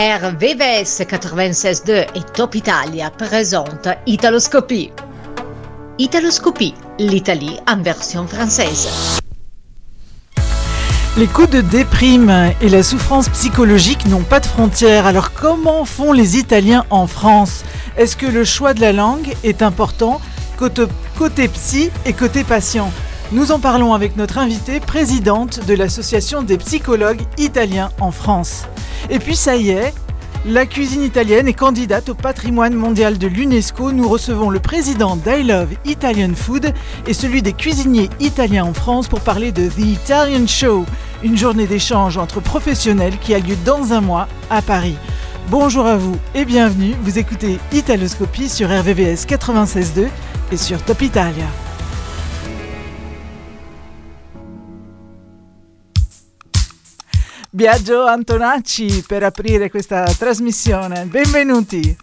RVVS 96.2 et Top Italia présentent Italoscopie. Italoscopie, l'Italie en version française. Les coups de déprime et la souffrance psychologique n'ont pas de frontières. Alors comment font les Italiens en France? Est-ce que le choix de la langue est important côté psy et côté patient? Nous en parlons avec notre invitée, présidente de l'Association des psychologues italiens en France. Et puis ça y est, la cuisine italienne est candidate au patrimoine mondial de l'UNESCO. Nous recevons le président d'I Love Italian Food et celui des cuisiniers italiens en France pour parler de The Italian Show, une journée d'échange entre professionnels qui a lieu dans un mois à Paris. Bonjour à vous et bienvenue. Vous écoutez Italoscopie sur RVVS 96.2 et sur Top Italia. Biagio Antonacci per aprire questa trasmissione. Benvenuti.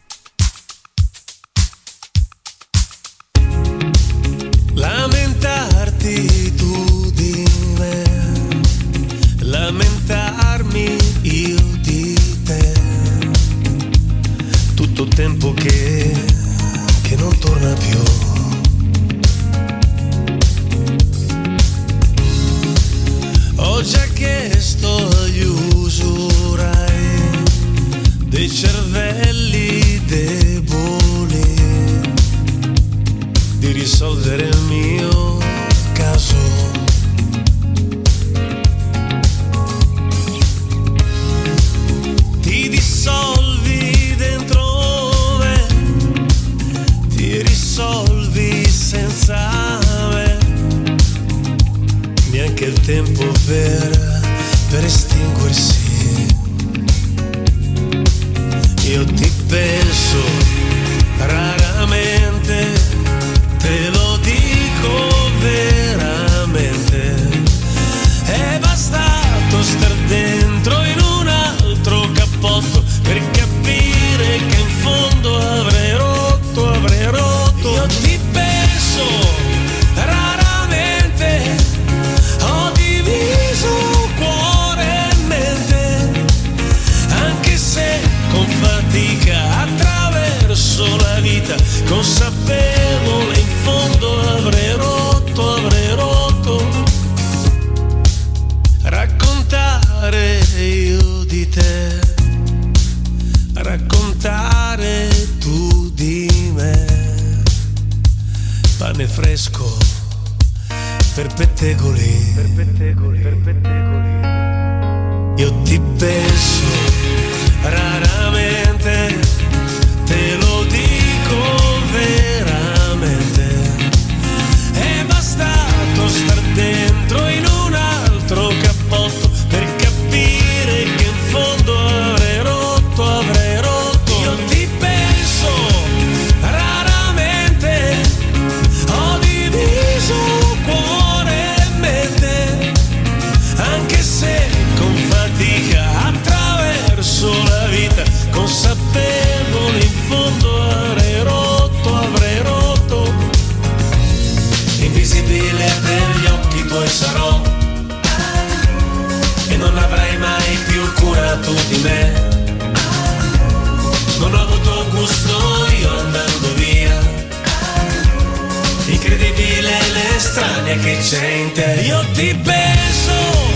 Che c'è in te. Io ti penso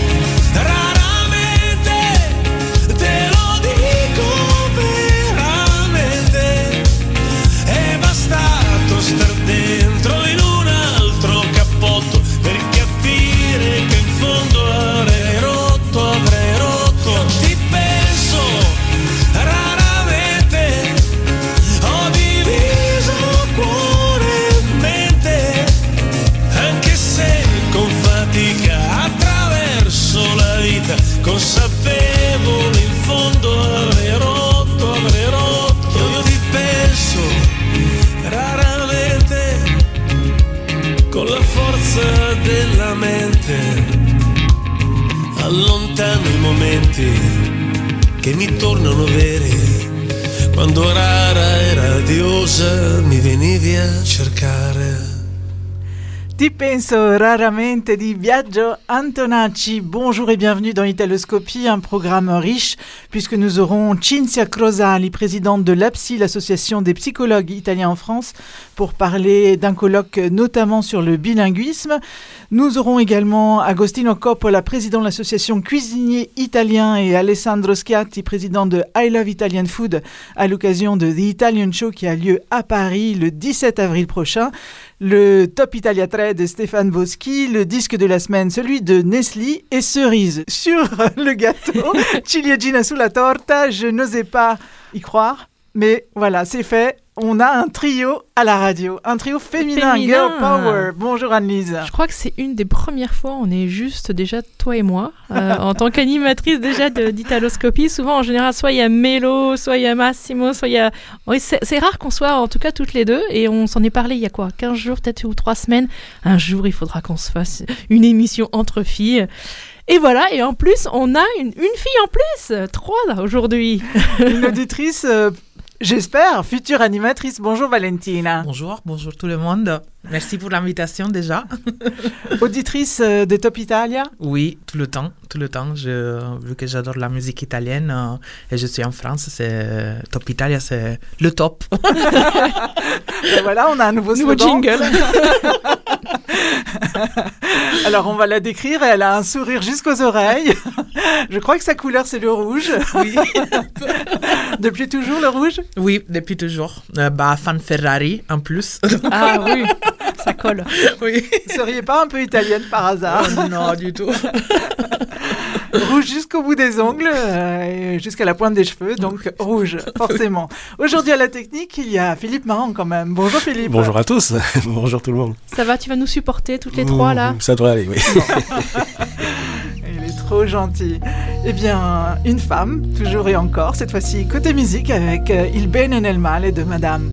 momenti che mi tornano veri. Quando rara e radiosa mi venivi a cercare. Ti penso raramente di Viaggio Antonacci. Bonjour et bienvenue dans Italoscopie, un programme riche puisque nous aurons Cinzia Crosali, présidente de l'APSI, l'association des psychologues italiens en France, pour parler d'un colloque notamment sur le bilinguisme. Nous aurons également Agostino Coppola, président de l'association Cuisiniers Italiens et Alessandro Schiatti, président de I Love Italian Food à l'occasion de The Italian Show qui a lieu à Paris le 17 avril prochain le Top Italia 3 de Stéphane Boschi, le disque de la semaine, celui de Nestlé et cerise. Sur le gâteau, ciliegina sulla torta, je n'osais pas y croire, mais voilà, c'est fait on a un trio à la radio, un trio féminin, Girl Power. Bonjour Annelise. Je crois que c'est une des premières fois, on est juste déjà toi et moi, euh, en tant qu'animatrice déjà d'Italoscopie. Souvent en général, soit il y a Mélo, soit il y a Massimo, soit il y a... c'est rare qu'on soit en tout cas toutes les deux et on s'en est parlé il y a quoi 15 jours peut-être ou 3 semaines. Un jour, il faudra qu'on se fasse une émission entre filles. Et voilà, et en plus, on a une, fille en plus, trois aujourd'hui. Une auditrice euh, J'espère, future animatrice. Bonjour Valentina. Bonjour, bonjour tout le monde. Merci pour l'invitation déjà. Auditrice euh, de Top Italia? Oui, tout le temps, tout le temps. Je, vu que j'adore la musique italienne euh, et je suis en France, c'est Top Italia, c'est le top. et voilà, on a un nouveau, nouveau jingle. Alors on va la décrire. Elle a un sourire jusqu'aux oreilles. Je crois que sa couleur c'est le rouge. Oui. depuis toujours le rouge? Oui, depuis toujours. Euh, bah fan Ferrari en plus. Ah oui, ça colle. Oui. Vous seriez pas un peu italienne par hasard oh, Non, du tout. rouge jusqu'au bout des ongles, euh, jusqu'à la pointe des cheveux, donc rouge, forcément. Aujourd'hui à la technique, il y a Philippe Marant quand même. Bonjour Philippe. Bonjour à tous. Bonjour tout le monde. Ça va, tu vas nous supporter toutes les trois là Ça devrait aller, oui. Il est trop gentil. Eh bien, une femme, toujours et encore, cette fois-ci côté musique avec euh, Il bene nel male de Madame.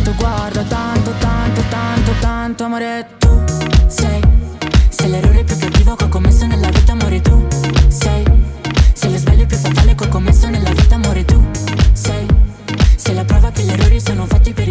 detto guarda tanto, tanto, tanto, tanto amore tu sei Sei l'errore più cattivo che ho commesso nella vita amore tu sei Sei lo sbaglio più fatale che ho commesso nella vita amore tu sei Sei la prova che gli errori sono fatti per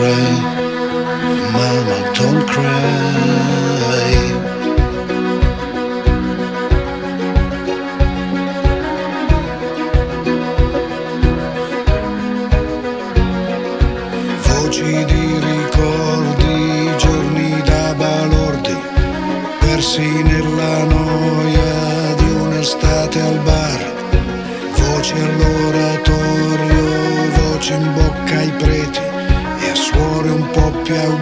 cry. Mama, don't cry. tu as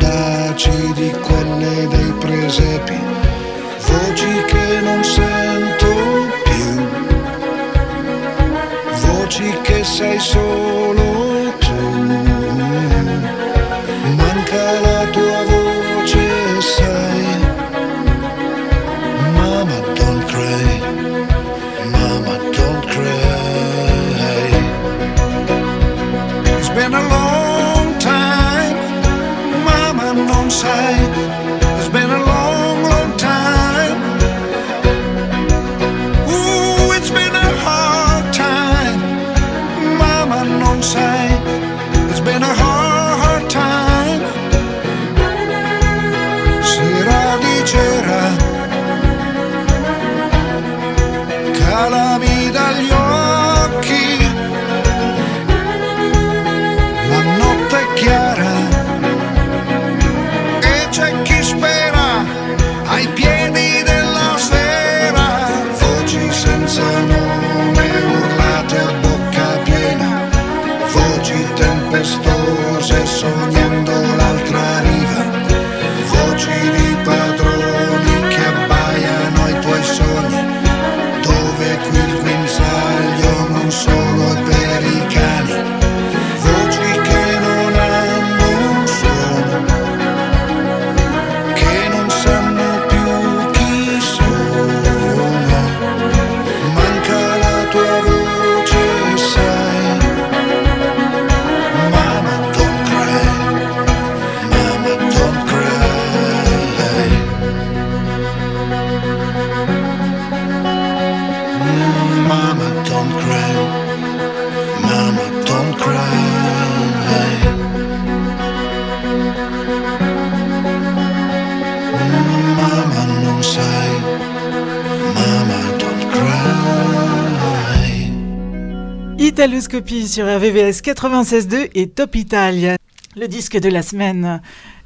Italoscopie sur RVVS 96.2 et Top Italia. Le disque de la semaine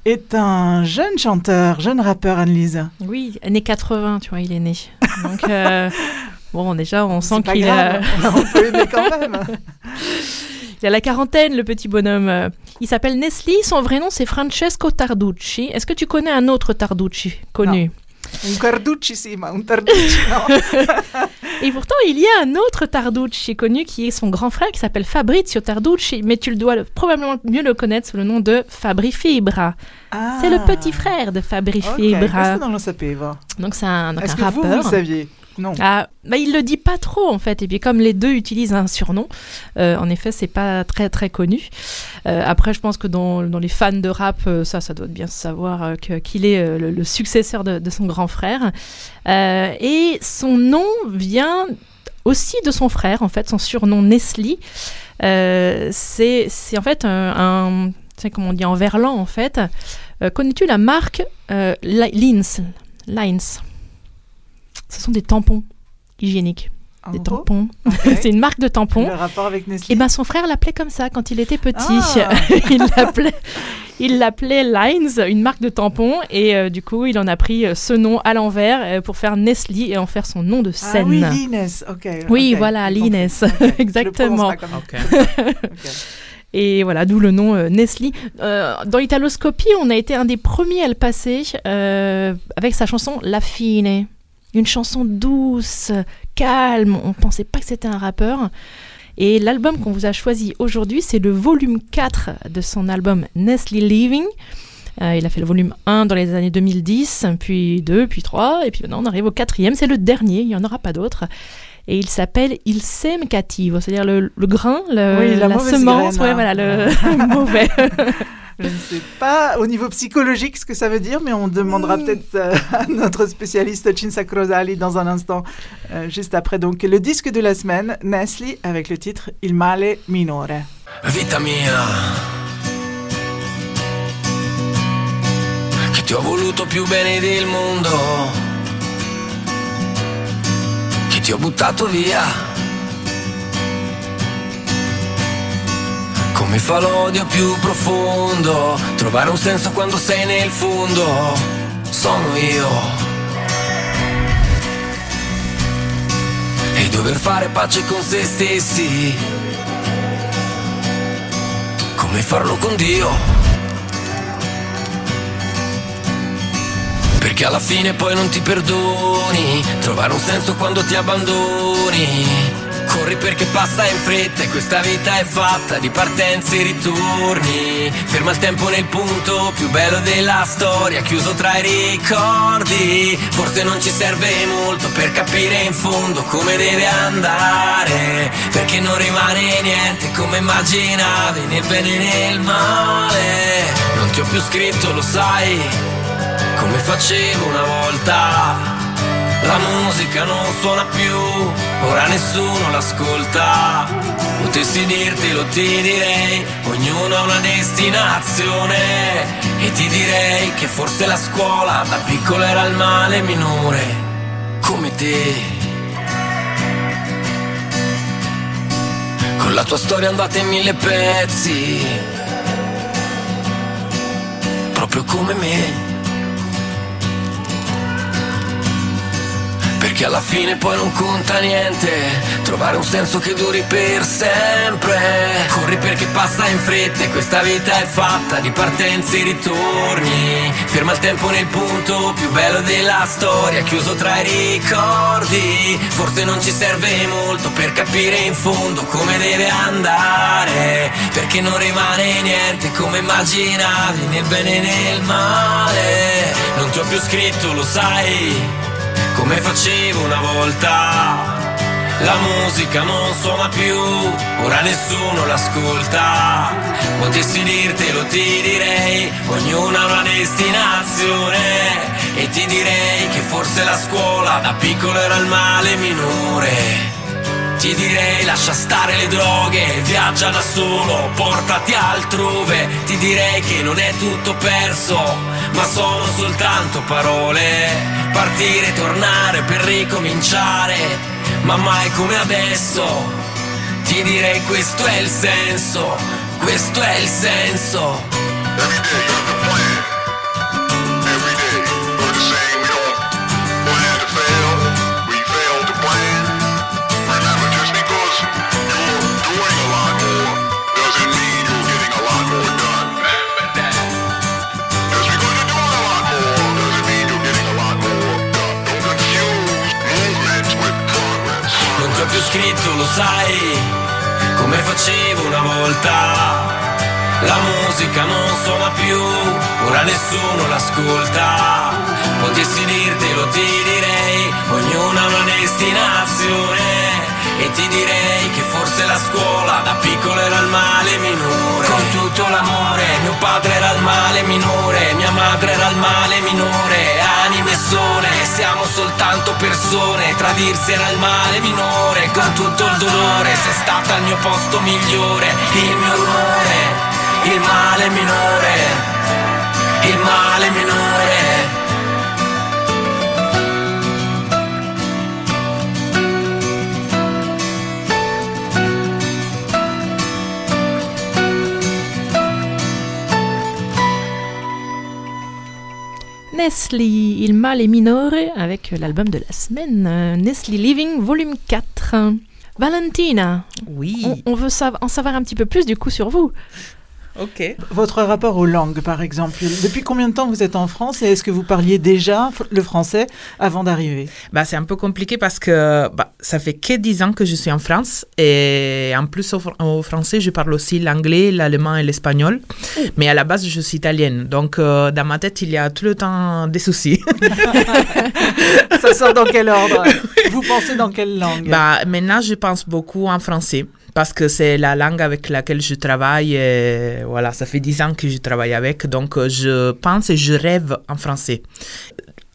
est un jeune chanteur, jeune rappeur, Anne-Lise. Oui, années 80, tu vois, il est né. Donc, euh, bon, déjà, on sent qu'il a, grave, on peut aimer quand même. il a la quarantaine, le petit bonhomme. Euh, Il s'appelle Nesli, son vrai nom c'est Francesco Tarducci. Est-ce que tu connais un autre Tarducci connu? Un Carducci, sì, ma un Tarducci, no. Et pourtant, il y a un autre Tarducci connu qui est son grand frère qui s'appelle Fabrizio Tarducci, mais tu le dois le- probablement mieux le connaître sous le nom de Fabri Fibra. Ah. C'est le petit frère de Fabri Ok, Fibra. non lo sapevo. Donc c'est un, donc Est-ce un que vous, vous le saviez? Non. Ah, bah, il le dit pas trop en fait. Et puis comme les deux utilisent un surnom, euh, en effet, c'est pas très très connu. Euh, après, je pense que dans, dans les fans de rap, euh, ça, ça doit bien savoir euh, que- qu'il est le, successeur de, son grand frère. Et son nom vient aussi de son frère, en fait, son surnom. Euh, c'est en fait un, un comment on dit en verlan en fait. Connais-tu la marque Li- Lins? Lines Ce sont des tampons hygiéniques, En des gros, tampons. c'est une marque de tampons. Le rapport avec Nestlé. Et ben son frère l'appelait comme ça quand il était petit. Ah. il l'appelait il l'appelait Lines, une marque de tampons et euh, du coup, il en a pris euh, ce nom à l'envers euh, pour faire Nestlé et en faire son nom de Ah scène. oui, Lines, ok. Oui, voilà. Lines, Ok, je le exactement. Et voilà, d'où le nom euh, Nestlé. Euh, dans Italoscopie, on a été un des premiers à le passer euh, avec sa chanson La Fine. Une chanson douce, calme, on pensait pas que c'était un rappeur. Et l'album qu'on vous a choisi aujourd'hui, c'est le volume 4 de son album Nestle Living. Euh, il a fait le volume 1 dans les années 2010, puis 2, puis 3, et puis maintenant on arrive au quatrième, c'est le dernier, il n'y en aura pas d'autre. Et il s'appelle Il sème cativo, c'est-à-dire le, le grain, le- Oui, la semence, graine, ouais, hein. voilà, le mauvais. Je ne sais pas au niveau psychologique ce que ça veut dire, mais on demandera peut-être euh, à notre spécialiste Cinzia Crosali dans un instant, euh, juste après. Donc, le disque de la semaine, Nestle, avec le titre Il male minore. Vita mia Che ti ho voluto più bene del mondo ti ho buttato via. Come fa l'odio più profondo Trovare un senso quando sei nel fondo. Sono io. E dover fare pace con se stessi. Come farlo con Dio. Perché alla fine poi non ti perdoni, trovare un senso quando ti abbandoni. Corri perché passa in fretta e questa vita è fatta di partenze e ritorni. Ferma il tempo nel punto più bello della storia, chiuso tra i ricordi. Forse non ci serve molto per capire in fondo come deve andare. Perché non rimane niente come immaginavi, nel bene e nel male. Non ti ho più scritto, lo sai, come facevo una volta. La musica non suona più, ora nessuno l'ascolta. Potessi dirtelo ti direi, ognuno ha una destinazione. E ti direi che forse la scuola da piccolo era il male minore, come te. Con la tua storia andata in mille pezzi, proprio come me. Perché alla fine poi non conta niente. Trovare un senso che duri per sempre. Corri perché passa in fretta e questa vita è fatta di partenze e ritorni. Ferma il tempo nel punto più bello della storia Chiuso tra i ricordi. Forse non ci serve molto per capire in fondo come deve andare. Perché non rimane niente come immaginavi Nel bene e nel male. Non ti ho più scritto, lo sai come facevo una volta. La musica non suona più, ora nessuno l'ascolta. Potessi dirtelo ti direi, ognuno ha una destinazione. E ti direi che forse la scuola da piccolo era il male minore. Ti direi lascia stare le droghe, viaggia da solo, portati altrove. Ti direi che non è tutto perso, ma sono soltanto parole. Partire, tornare per ricominciare, ma mai come adesso. Ti direi questo è il senso, questo è il senso. Sai, come facevo una volta. La musica non suona più, ora nessuno l'ascolta. Potessi dirtelo ti direi, ognuno ha una destinazione. E ti direi che forse la scuola da piccolo era il male minore. Con tutto l'amore, mio padre era il male minore, mia madre era il male minore. Anime sole, siamo soltanto persone, tradirsi era il male minore. Con tutto il dolore, sei stata al mio posto migliore, il mio rumore, il male minore, il male minore. Nestle, Il male minore, avec l'album de la semaine, euh, Nestle Living, volume 4. Valentina, Oui. on, on veut sav- en savoir un petit peu plus du coup sur vous. Ok. Votre rapport aux langues, par exemple. Depuis combien de temps vous êtes en France et est-ce que vous parliez déjà le français avant d'arriver? Bah, c'est un peu compliqué parce que bah, ça fait que 10 ans que je suis en France et en plus au, fr- au français, je parle aussi l'anglais, l'allemand et l'espagnol. Mais à la base, je suis italienne. Donc, euh, dans ma tête, il y a tout le temps des soucis. Ça sort dans quel ordre? Vous pensez dans quelle langue? Bah, maintenant, je pense beaucoup en français parce que c'est la langue avec laquelle je travaille. Et voilà, ça fait 10 ans que je travaille avec. Donc, euh, je pense et je rêve en français.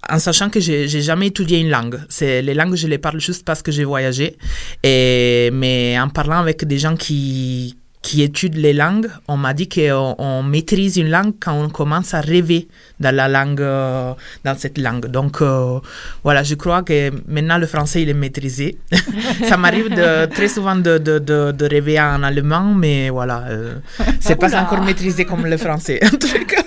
En sachant que j'ai jamais étudié une langue. C'est les langues, je les parle juste parce que j'ai voyagé. Mais en parlant avec des gens qui, qui étudient les langues, on m'a dit qu'on on maîtrise une langue quand on commence à rêver dans la langue, euh, dans cette langue. Donc euh, voilà, je crois que maintenant le français il est maîtrisé. Ça m'arrive très souvent de, de, de, de rêver en allemand, mais voilà, euh, c'est pas encore maîtrisé comme le français. En tout cas.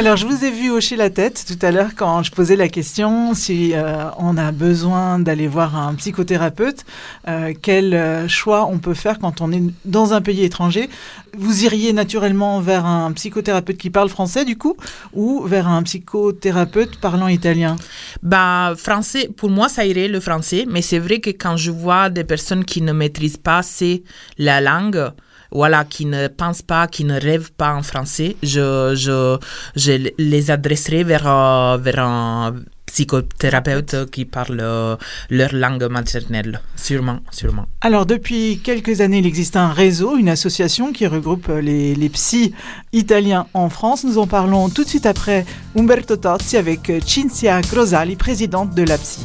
Alors, je vous ai vu hocher la tête tout à l'heure quand je posais la question si euh, on a besoin d'aller voir un psychothérapeute, euh, quel euh, choix on peut faire quand on est dans un pays étranger? Vous iriez naturellement vers un psychothérapeute qui parle français, du coup, ou vers un psychothérapeute parlant italien? Bah, français, pour moi, ça irait le français, mais c'est vrai que quand je vois des personnes qui ne maîtrisent pas assez la langue, voilà, qui ne pensent pas, qui ne rêvent pas en français, je, je, je les adresserai vers, euh, vers un psychothérapeute qui parle euh, leur langue maternelle, sûrement, sûrement. Alors, depuis quelques années, il existe un réseau, une association qui regroupe euh, les, les psys italiens en France. Nous en parlons tout de suite après Umberto Tozzi avec Cinzia Grosali, présidente de la psy.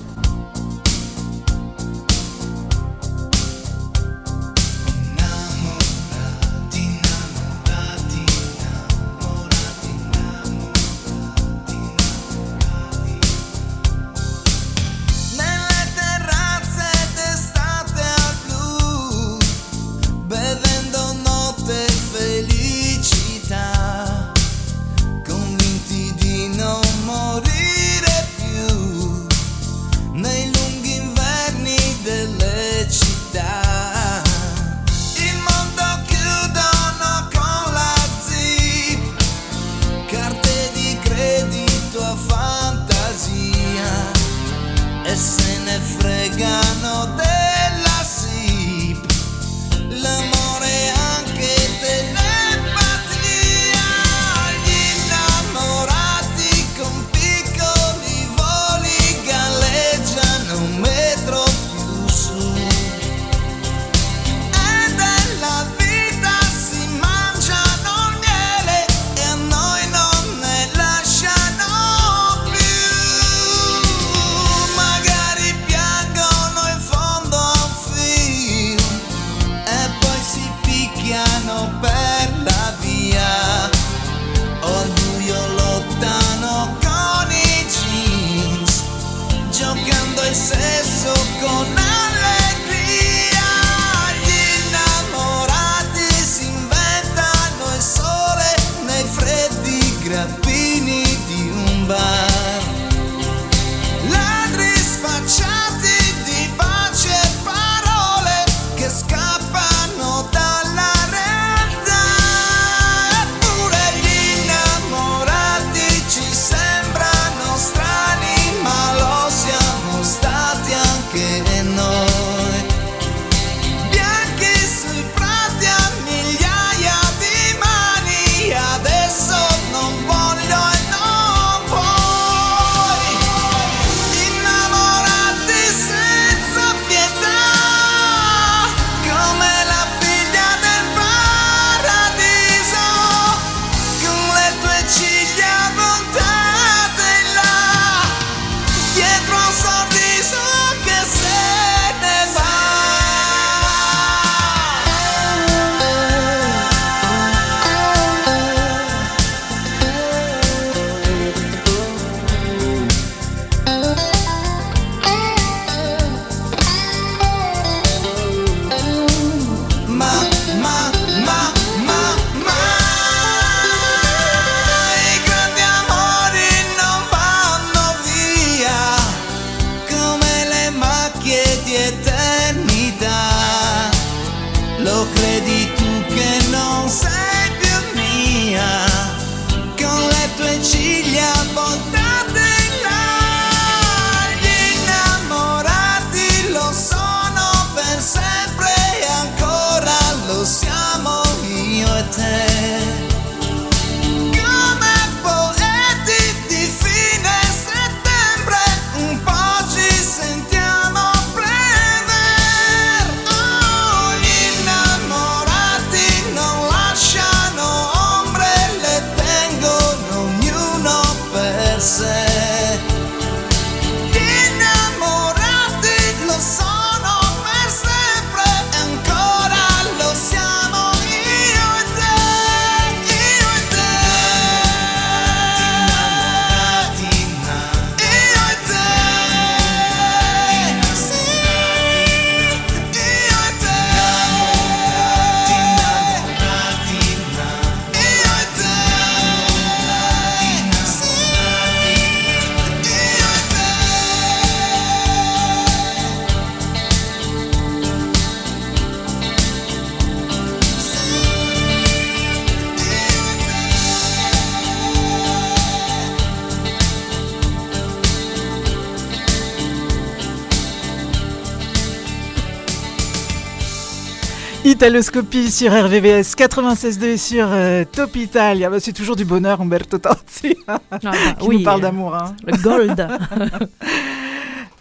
Italoscopie sur RVVS 96.2 et sur euh, Top Italia. Bah, c'est toujours du bonheur, Umberto Tozzi, Ah bah qui oui, nous parle euh, d'amour. hein. Le gold.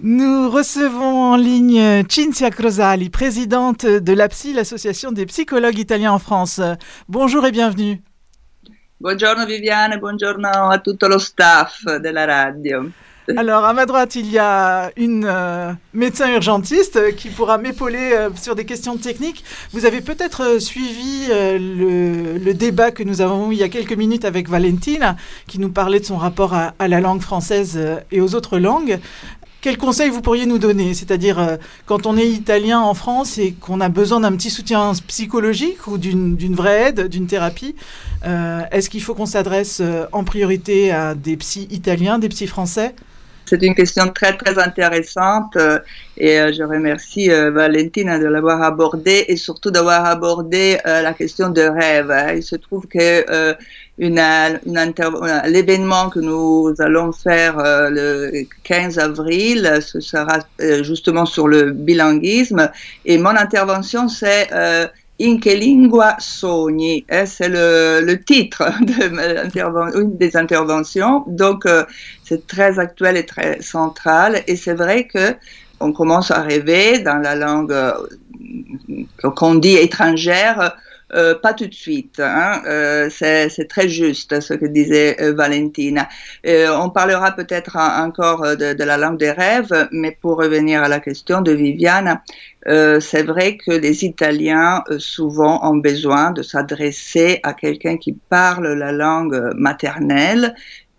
Nous recevons en ligne Cinzia Crosali, présidente de l'APSI, l'association des psychologues italiens en France. Bonjour et bienvenue. Buongiorno Viviane, buongiorno a tutto lo staff della radio. Alors, à ma droite, il y a une euh, médecin urgentiste euh, qui pourra m'épauler euh, sur des questions techniques. Vous avez peut-être suivi le, débat que nous avons eu il y a quelques minutes avec Valentina, qui nous parlait de son rapport à, la langue française et aux autres langues. Quels conseils vous pourriez nous donner? C'est-à-dire, quand on est italien en France et qu'on a besoin d'un petit soutien psychologique ou d'une vraie aide, d'une thérapie, est-ce qu'il faut qu'on s'adresse en priorité à des psys italiens, des psys français? C'est une question très très intéressante euh, et euh, je remercie euh, Valentina de l'avoir abordée et surtout d'avoir abordé la question de rêve. hein. Il se trouve que l'événement que nous allons faire le 15 avril, ce sera justement sur le bilinguisme et mon intervention c'est In che lingua sogni? Eh, C'est le, titre de une des interventions. Donc, euh, c'est très actuel et très central. Et c'est vrai que on commence à rêver dans la langue euh, qu'on dit étrangère, euh, pas tout de suite. Hein. Euh, c'est très juste ce que disait euh, Valentina. Euh, on parlera peut-être en- encore de, de la langue des rêves, mais pour revenir à la question de Viviane, c'est vrai que les Italiens souvent ont besoin de s'adresser à quelqu'un qui parle la langue maternelle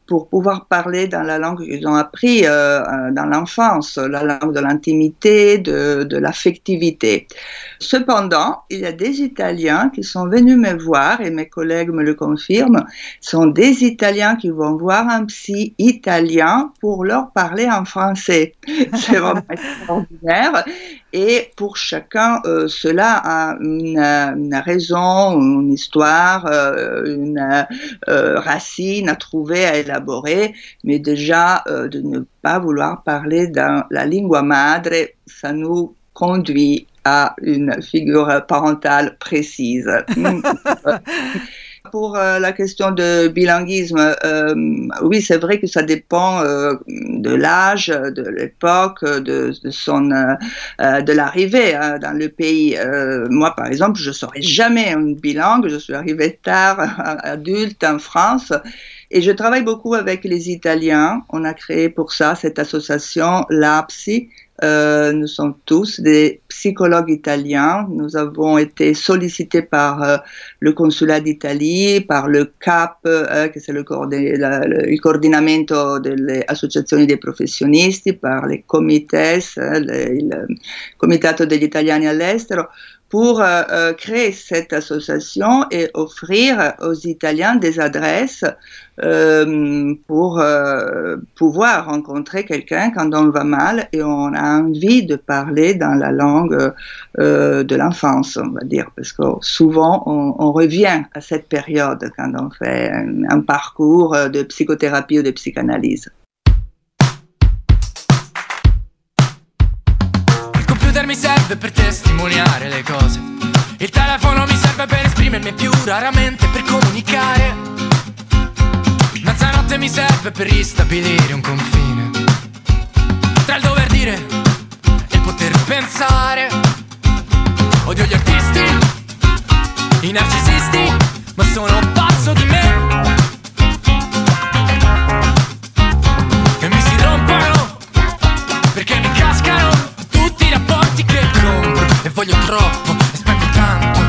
pour pouvoir parler dans la langue qu'ils ont appris euh, euh, dans l'enfance, la langue de l'intimité, de, de l'affectivité. Cependant, il y a des Italiens qui sont venus me voir, et mes collègues me le confirment, sont des Italiens qui vont voir un psy italien pour leur parler en français. C'est vraiment extraordinaire. Et pour chacun, euh, cela a une, une raison, une histoire, euh, une euh, racine à trouver, à élaborer. Mais déjà, de ne pas vouloir parler dans la lingua madre, ça nous conduit à une figure parentale précise. Pour euh, la question de bilinguisme, euh, oui, c'est vrai que ça dépend euh, de l'âge, de l'époque, de, son, de l'arrivée hein, dans le pays. Moi, par exemple, je serai jamais une bilingue. Je suis arrivée tard, adulte en France. Et je travaille beaucoup avec les Italiens. On a créé pour ça cette association l'APSI. Euh, nous sommes tous des psychologues italiens. Nous avons été sollicités par euh, le consulat d'Italie, par le CAP, euh, che c'est le, le- coordinamento delle associazioni dei professionisti, par les comités, euh, le- il Comitato degli Italiani all'estero, pour euh, euh, créer cette association et offrir aux Italiens des adresses euh, pour pouvoir rencontrer quelqu'un quand on va mal et on a envie de parler dans la langue de l'enfance, on va dire, parce que souvent on, revient à cette période quand on fait un parcours de psychothérapie ou de psychanalyse. Serve per testimoniare le cose. Il telefono mi serve per esprimermi più raramente per comunicare. Mezzanotte mi serve per ristabilire un confine. Tra il dover dire e il poter pensare. Odio gli artisti, i narcisisti, ma sono pazzo di me. Compro e voglio troppo e spendo tanto.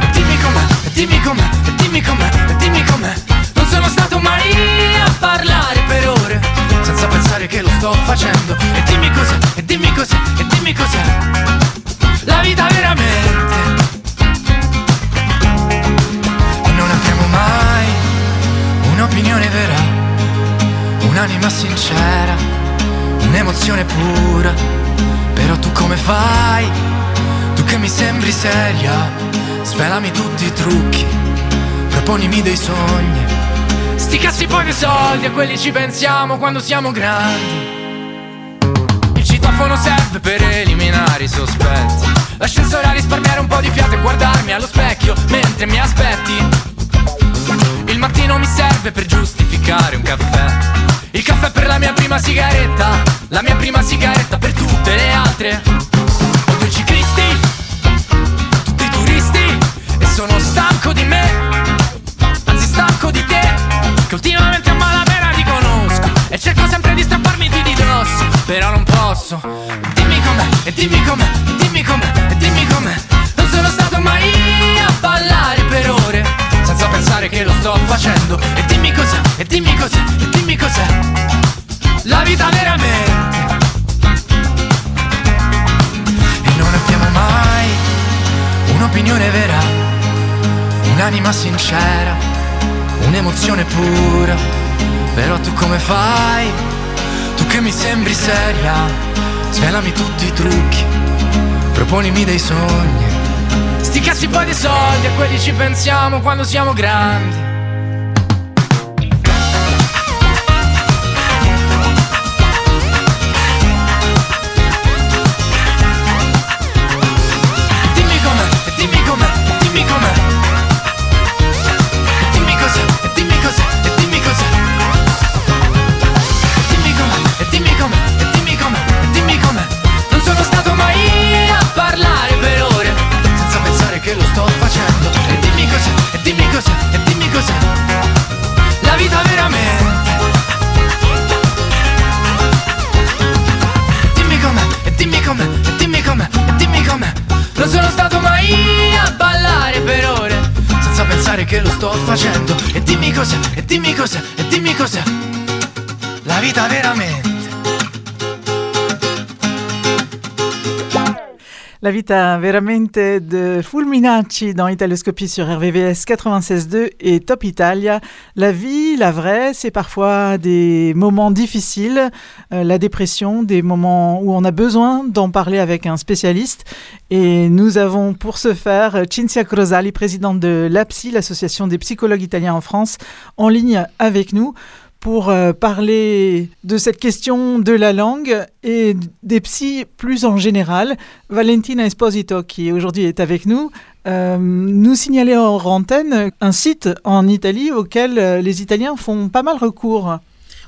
E dimmi com'è, dimmi com'è, dimmi com'è, dimmi com'è. Non sono stato mai a parlare per ore senza pensare che lo sto facendo. E dimmi cos'è, e dimmi cos'è, e dimmi cos'è. La vita veramente. E non abbiamo mai un'opinione vera, un'anima sincera un'emozione pura. Però tu come fai? Tu che mi sembri seria, svelami tutti i trucchi, proponimi dei sogni. Sti cazzi poi dei soldi, a quelli ci pensiamo quando siamo grandi. Il citofono serve per eliminare i sospetti. L'ascensore a risparmiare un po' di fiato e guardarmi allo specchio mentre mi aspetti. Il mattino mi serve per giustificare un caffè. Il caffè per la mia prima sigaretta, la mia prima sigaretta per tutte le altre. Odio i ciclisti, tutti turisti, e sono stanco di me, anzi stanco di te, che ultimamente a malapena ti conosco e cerco sempre di strapparmi di dosso, però non posso. Dimmi com'è, e dimmi com'è, e dimmi com'è, e dimmi com'è. Non sono stato mai a ballare per senza pensare che lo sto facendo. E dimmi cos'è, e dimmi cos'è, e dimmi cos'è. La vita veramente. E non abbiamo mai un'opinione vera, un'anima sincera, un'emozione pura. Però tu come fai? Tu che mi sembri seria, svelami tutti i trucchi, proponimi dei sogni. Sti cazzi poi dei soldi, a quelli ci pensiamo quando siamo grandi. Per ore, senza pensare che lo sto facendo. E dimmi cos'è, e dimmi cos'è, e dimmi cos'è. La vita veramente. La vita veramente de Fulminacci dans Italoscopie sur RVVS 96.2 et Top Italia. La vie, la vraie, c'est parfois des moments difficiles, euh, la dépression, des moments où on a besoin d'en parler avec un spécialiste. Et nous avons pour ce faire Cinzia Crosali, présidente de l'APSI, l'association des psychologues italiens en France, en ligne avec nous pour euh, parler de cette question de la langue et des psys plus en général. Valentina Esposito, qui aujourd'hui est avec nous, euh, nous signalait en antenne un site en Italie auquel euh, les Italiens font pas mal recours.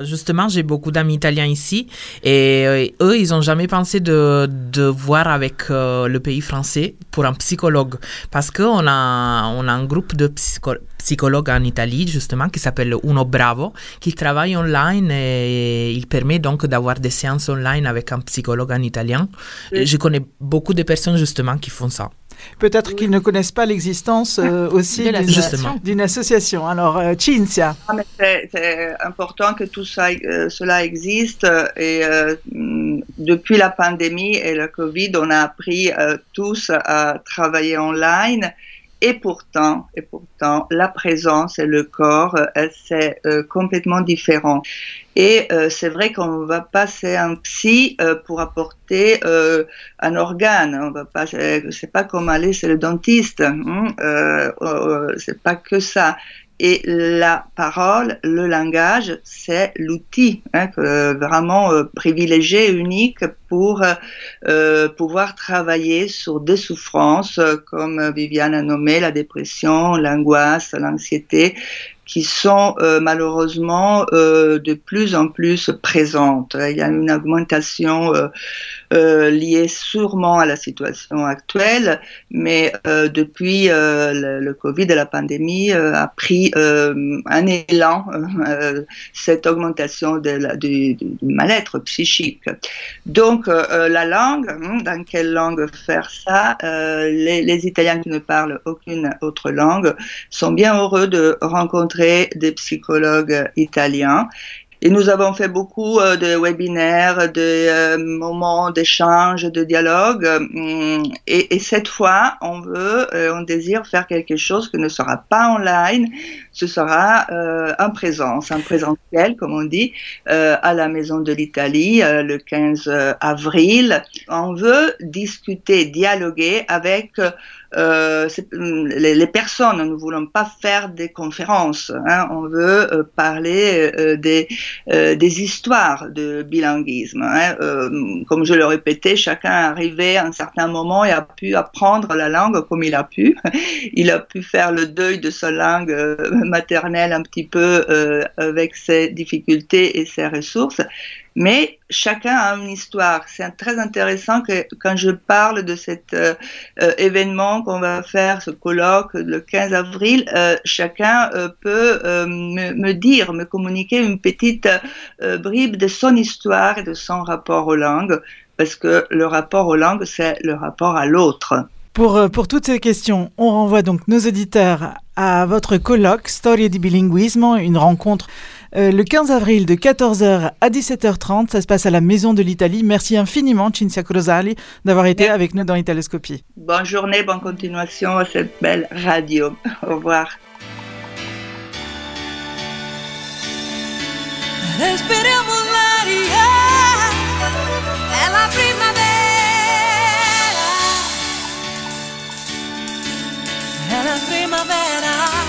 Justement, j'ai beaucoup d'amis italiens ici et eux, ils n'ont jamais pensé de, voir avec le pays français pour un psychologue parce qu'on a, on a un groupe de psycho- psychologues en Italie, justement, qui s'appelle Uno Bravo, qui travaille online et il permet donc d'avoir des séances online avec un psychologue en italien. Oui. Je connais beaucoup de personnes, justement, qui font ça. Peut-être qu'ils ne connaissent pas l'existence euh, aussi d'une- Justement. d'une association. Alors, euh, Cinzia, Ah, C'est important que tout ça, euh, cela existe et euh, mm, depuis la pandémie et le Covid, on a appris euh, tous à travailler online et pourtant, et pourtant, la présence et le corps, euh, c'est euh, complètement différent. Et euh, c'est vrai qu'on va passer un psy pour apporter un organe. On va pas, c'est pas comme aller chez le dentiste. hein, c'est pas que ça. Et la parole, le langage, c'est l'outil hein, vraiment euh, privilégié, unique pour euh, euh, pouvoir travailler sur des souffrances comme Viviane a nommé la dépression, l'angoisse, l'anxiété, qui sont euh, malheureusement euh, de plus en plus présentes. Il y a une augmentation euh, liée sûrement à la situation actuelle, mais depuis le, Covid et la pandémie a pris un élan cette augmentation du, mal-être psychique. Donc la langue, hein, dans quelle langue faire ça les Italiens qui ne parlent aucune autre langue sont bien heureux de rencontrer des psychologues italiens. Et nous avons fait beaucoup euh, de webinaires, de euh, moments d'échange, de dialogue. hum, Et, et cette fois, on veut, euh, on désire faire quelque chose qui ne sera pas online, ce sera en présence, en présentiel, comme on dit, à la Maison de l'Italie le 15 avril. On veut discuter, dialoguer avec euh, c'est- les, personnes. Nous ne voulons pas faire des conférences. hein. On veut euh, parler euh, des, des histoires de bilinguisme. hein. Euh, comme je le répétais, chacun est arrivé à un certain moment et a pu apprendre la langue comme il a pu. Il a pu faire le deuil de sa langue maternelle un petit peu avec ses difficultés et ses ressources. Mais chacun a une histoire. C'est très intéressant que quand je parle de cet euh, euh, événement qu'on va faire, ce colloque le 15 avril, euh, chacun peut me, dire, me communiquer une petite bribe de son histoire et de son rapport aux langues, parce que le rapport aux langues, c'est le rapport à l'autre. Pour, pour toutes ces questions, on renvoie donc nos auditeurs à votre colloque Storia di Bilinguismo, une rencontre euh, le 15 avril de 14h à 17h30. Ça se passe à la Maison de l'Italie. Merci infiniment, Cinzia Crosali, d'avoir été Merci. avec nous dans Italoscopie. Bonne journée, bonne continuation à cette belle radio. Au revoir. Respiriamo l'aria, è la primavera, è la primavera,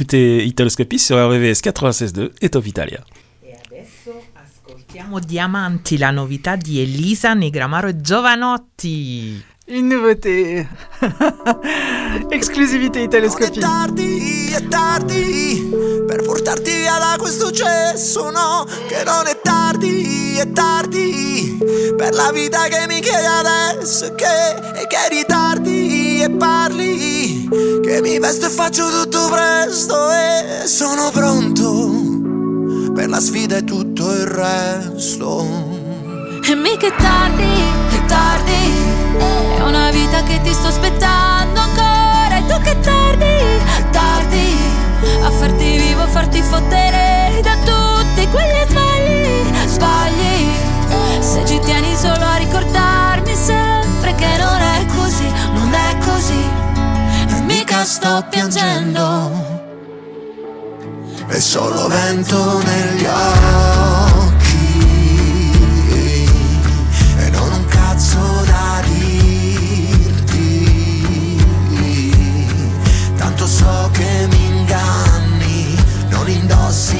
écoutez Italoscopie sur RVVS 96.2 et Top Italia. Ascoltiamo Diamanti, la novità di Elisa Negramaro e Giovanotti. Une nouveauté. Exclusivité Italoscopie. tardi, è tardi per portarti via da questo cesso, no, che non è tardi, è tardi per la vita che mi chiedi adesso e che, e che e parli, che mi vesto e faccio tutto presto e sono pronto per la sfida e tutto il resto. E mica è tardi, è tardi È una vita che ti sto aspettando ancora E tu che tardi, tardi A farti vivo, farti fottere Da tutti quegli sbagli, sbagli Se ci tieni solo a ricordarmi sempre Che è non è così Sto piangendo, è solo vento negli occhi e non un cazzo da dirti. Tanto so che mi inganni, non indossi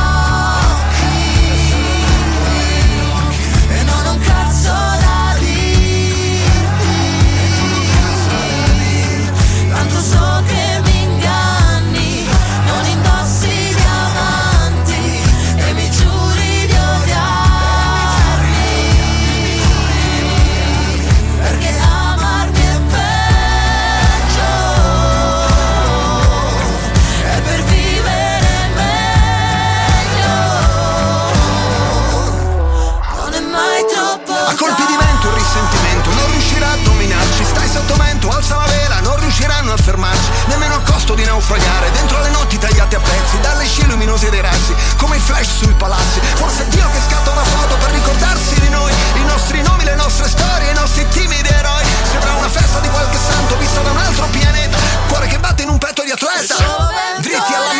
Luminose dei razzi Come i flash sui palazzi. Forse è Dio che scatta una foto per ricordarsi di noi I nostri nomi, le nostre storie, i nostri timidi eroi. Sembra una festa di qualche santo vista da un altro pianeta Cuore che batte in un petto di atleta. Dritti alla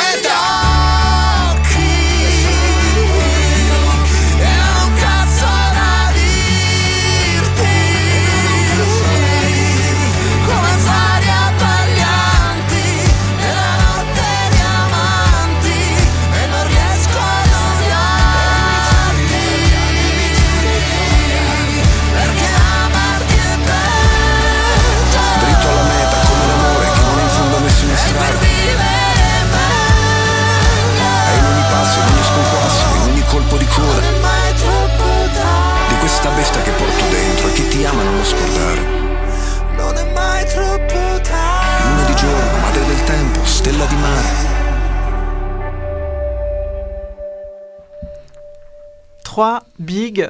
Big.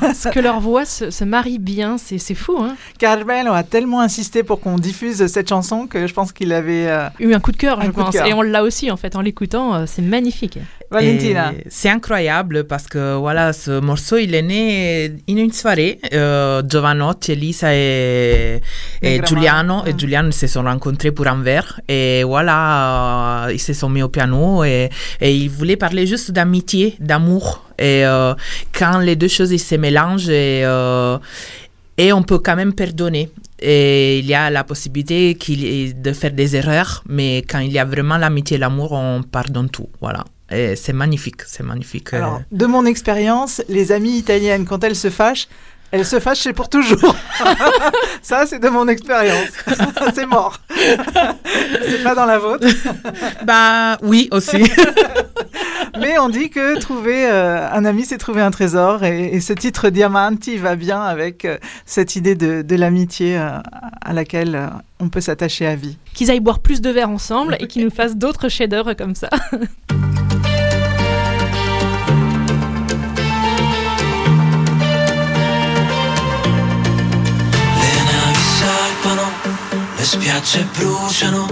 Parce que leur voix se, se marie bien, c'est c'est fou. Hein Carmelo a tellement insisté pour qu'on diffuse cette chanson que je pense qu'il avait euh, eu un coup de cœur, je pense. Et on l'a aussi, en fait, en l'écoutant, euh, c'est magnifique. Valentina. C'est incroyable parce que voilà, ce morceau, il est né in une soirée. Euh, Giovanotti, Elisa et, et. Giuliano, et Mm. Giuliano se sont rencontrés pour un verre. Et voilà, euh, ils se sont mis au piano et, et ils voulaient parler juste d'amitié, d'amour. Et euh, quand les deux choses ils se mélangent et, euh, et on peut quand même pardonner. Et il y a la possibilité qu'il- de faire des erreurs, mais quand il y a vraiment l'amitié et l'amour, on pardonne tout. Voilà. Et c'est magnifique, c'est magnifique. euh. Alors, de mon expérience, les amies italiennes, quand elles se fâchent, elles se fâchent, c'est pour toujours. Ça, c'est de mon expérience. c'est mort. c'est pas dans la vôtre. Bah oui, aussi. Mais on dit que trouver euh, un ami, c'est trouver un trésor. Et, et ce titre Diamanti va bien avec euh, cette idée de, de l'amitié euh, à laquelle euh, on peut s'attacher à vie. Qu'ils aillent boire plus de verre ensemble et qu'ils nous fassent d'autres chefs-d'œuvre comme ça. Le spiagge bruciano,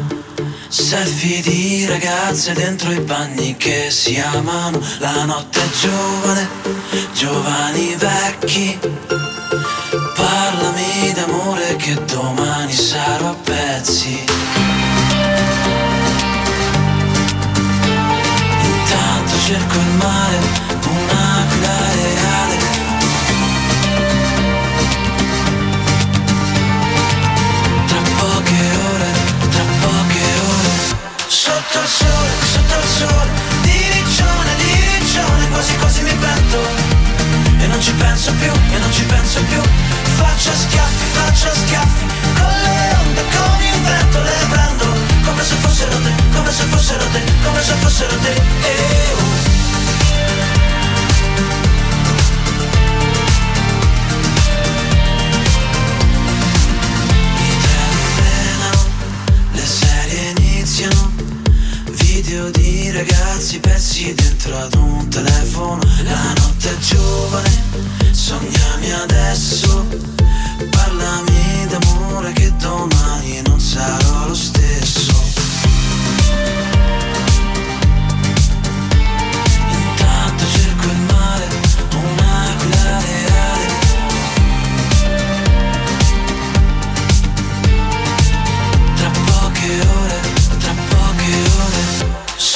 selfie di ragazze dentro i bagni che si amano. La notte è giovane, giovani vecchi. Parlami d'amore che domani sarò a pezzi. Intanto cerco il mare, Sotto il sole, sotto il sole, di riccione, di riccione, quasi quasi mi pento. E non ci penso più, e non ci penso più. Faccio schiaffi, faccio schiaffi, con le onde, con il vento le prendo. Come se fossero te, come se fossero te, come se fossero te. Eh, oh. I Video di ragazzi pezzi dentro ad un telefono. La notte è giovane, sognami adesso. Parlami d'amore che domani non sarò lo stesso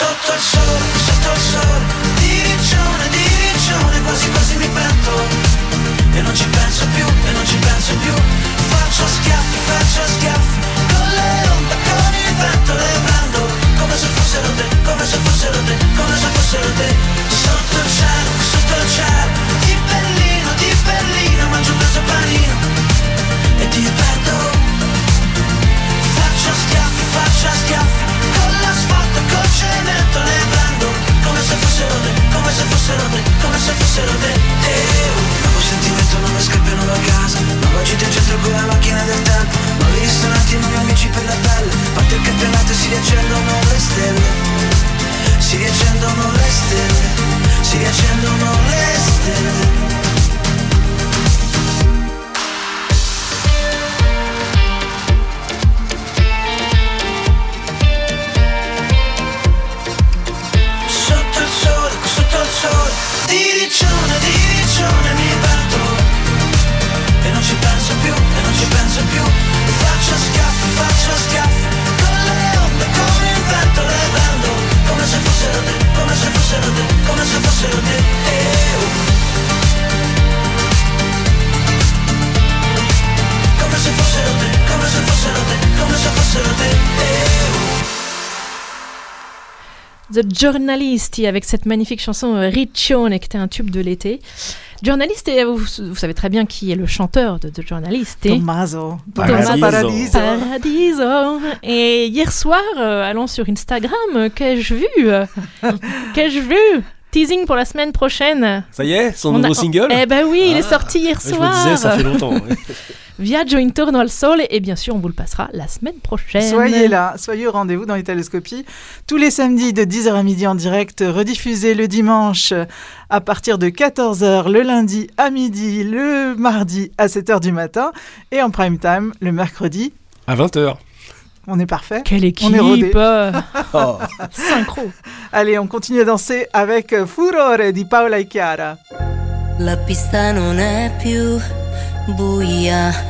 Sotto il sole, sotto il sole. Di riccione, di riccione Quasi quasi mi pento. E non ci penso più, e non ci penso più. Faccio schiaffi, faccio schiaffi. Con le onde, con il vento le prendo. Come se fossero te, come se fossero te Come se fossero te The Journalisti avec cette magnifique chanson euh, Riccione qui était un tube de l'été. Journaliste, et vous, vous savez très bien qui est le chanteur de The Journalist. Tommaso. Tommaso Paradiso. Paradiso. Et hier soir, euh, allant sur Instagram, euh, qu'ai-je vu euh, Qu'ai-je vu Teasing pour la semaine prochaine. Ça y est, son On a- nouveau single Eh ben oui, il est Ah. sorti hier Ouais, je me soir. disais, ça fait longtemps, ouais. Viaggio intorno al sole. Et bien sûr, on vous le passera la semaine prochaine. Soyez là, soyez au rendez-vous dans l'Italoscopie tous les samedis de 10h à midi en direct, rediffusé le dimanche à partir de 14h, le lundi à midi, le mardi à 7h du matin et en prime time le mercredi. À 20h. On est parfait. Quelle équipe On est rodé. Oh. Synchro. Allez, on continue à danser avec euh, Furore di Paola e Chiara. La pista non è più buia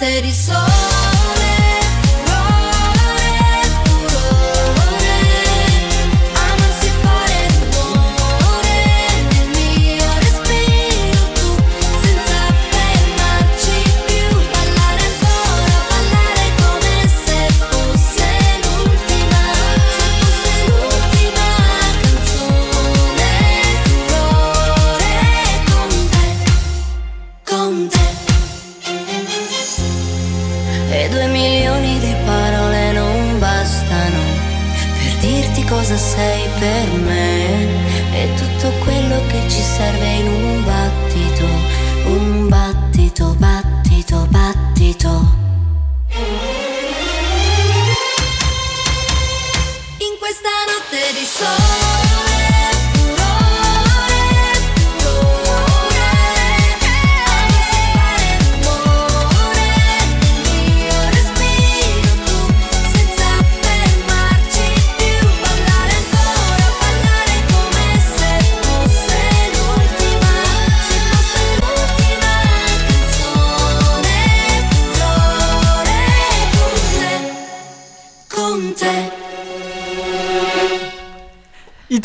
that is so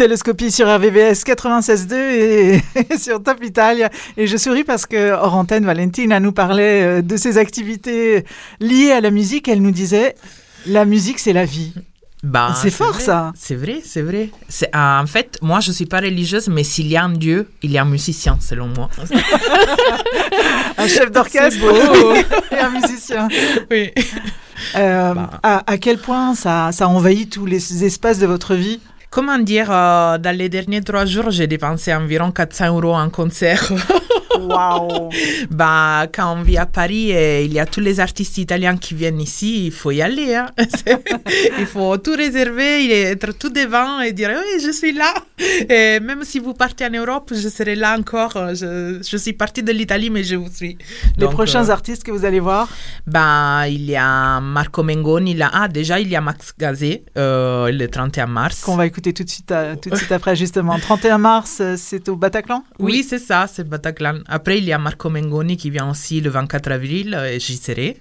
Italoscopie sur RVVS 96.2 et, et sur Top Italia. Et je souris parce que hors antenne, Valentina nous parlait euh, de ses activités liées à la musique. Elle nous disait la musique, c'est la vie. Bah, c'est fort vrai, ça. C'est vrai, c'est vrai. Euh, en fait, moi, je suis pas religieuse, mais s'il y a un Dieu, il y a un musicien, selon moi. Un chef d'orchestre et un musicien. Oui. Euh, Bah. à, à quel point ça, ça envahit tous les espaces de votre vie? Comment dire, euh, dans les derniers trois jours, j'ai dépensé environ 400 euros en concert. Waouh Bah, quand on vit à Paris et il y a tous les artistes italiens qui viennent ici, il faut y aller. hein. Il faut tout réserver, être tout devant et dire oui, je suis là. Et même si vous partez en Europe, je serai là encore. Je, je suis partie de l'Italie, mais je vous suis. Les Donc, prochains euh, artistes que vous allez voir? Ben, il y a Marco Mengoni, là. Ah, déjà, il y a Max Gazé, euh, le 31 mars. qu'on va écouter tout de suite, à- tout de suite après justement. 31 mars, euh, c'est au Bataclan? Oui, c'est ça, c'est Bataclan. Après, il y a Marco Mengoni qui vient aussi le 24 avril, euh, et j'y serai.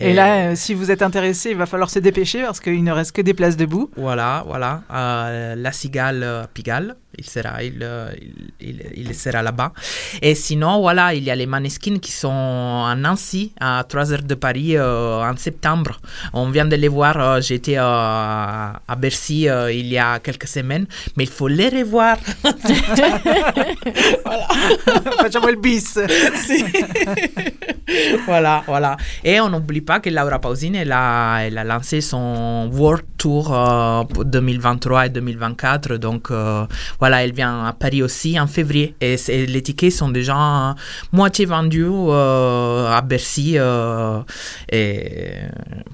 Et là, euh, si vous êtes intéressé, il va falloir se dépêcher parce qu'il ne reste que des places debout. Voilà, voilà. euh, la Cigale Pigalle, il sera, il, euh, il, il- il sera là-bas. Et sinon, voilà, il y a les Maneskin qui sont à Nancy, à 3 heures de Paris, euh, en septembre. On vient de les voir, euh, j'étais euh, à Bercy euh, il y a quelques semaines, mais il faut les revoir. Facciamo il bis. Sì. voilà, voilà. Et on n'oublie pas que Laura Pausini, elle a, elle a lancé son World Tour euh, pour 2023 et 2024. Donc, voilà, elle vient à Paris aussi en février. Et, les tickets sont déjà moitié vendus euh, à Bercy euh, et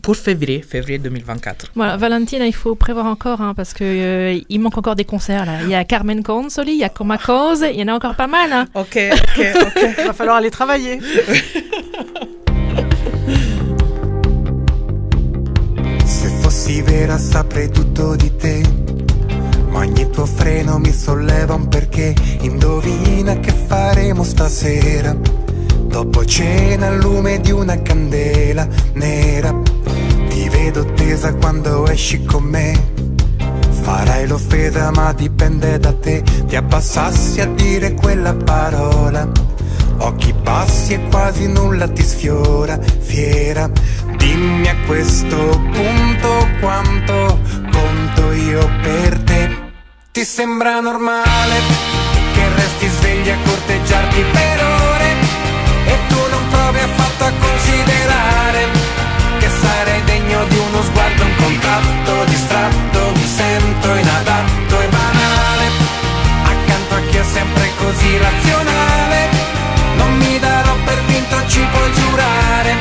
pour février, février 2024. Voilà, Valentina, il faut prévoir encore, hein, parce que euh, il manque encore des concerts. Là. Il y a Carmen Consoli, il y a Coma Cose, il y en a encore pas mal. hein. Ok, ok, ok. Il va falloir aller travailler. Se fossi vera saprei tutto di te. Ma ogni tuo freno mi solleva un perché. Indovina che faremo stasera. Dopo cena al lume di una candela nera. Ti vedo tesa quando esci con me. Farai l'offesa ma dipende da te. Ti abbassassi a dire quella parola. Occhi bassi e quasi nulla ti sfiora, fiera. Dimmi a questo punto quanto conto io per te. Ti sembra normale che resti svegli a corteggiarti per ore e tu non provi affatto a considerare che sarei degno di uno sguardo, un contatto distratto, mi sento inadatto e banale accanto a chi è sempre così razionale. Non mi darò per vinto, ci puoi giurare.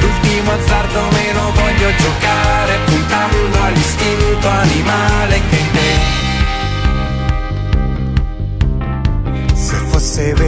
L'ultimo azzardo me lo voglio giocare, puntando all'istinto animale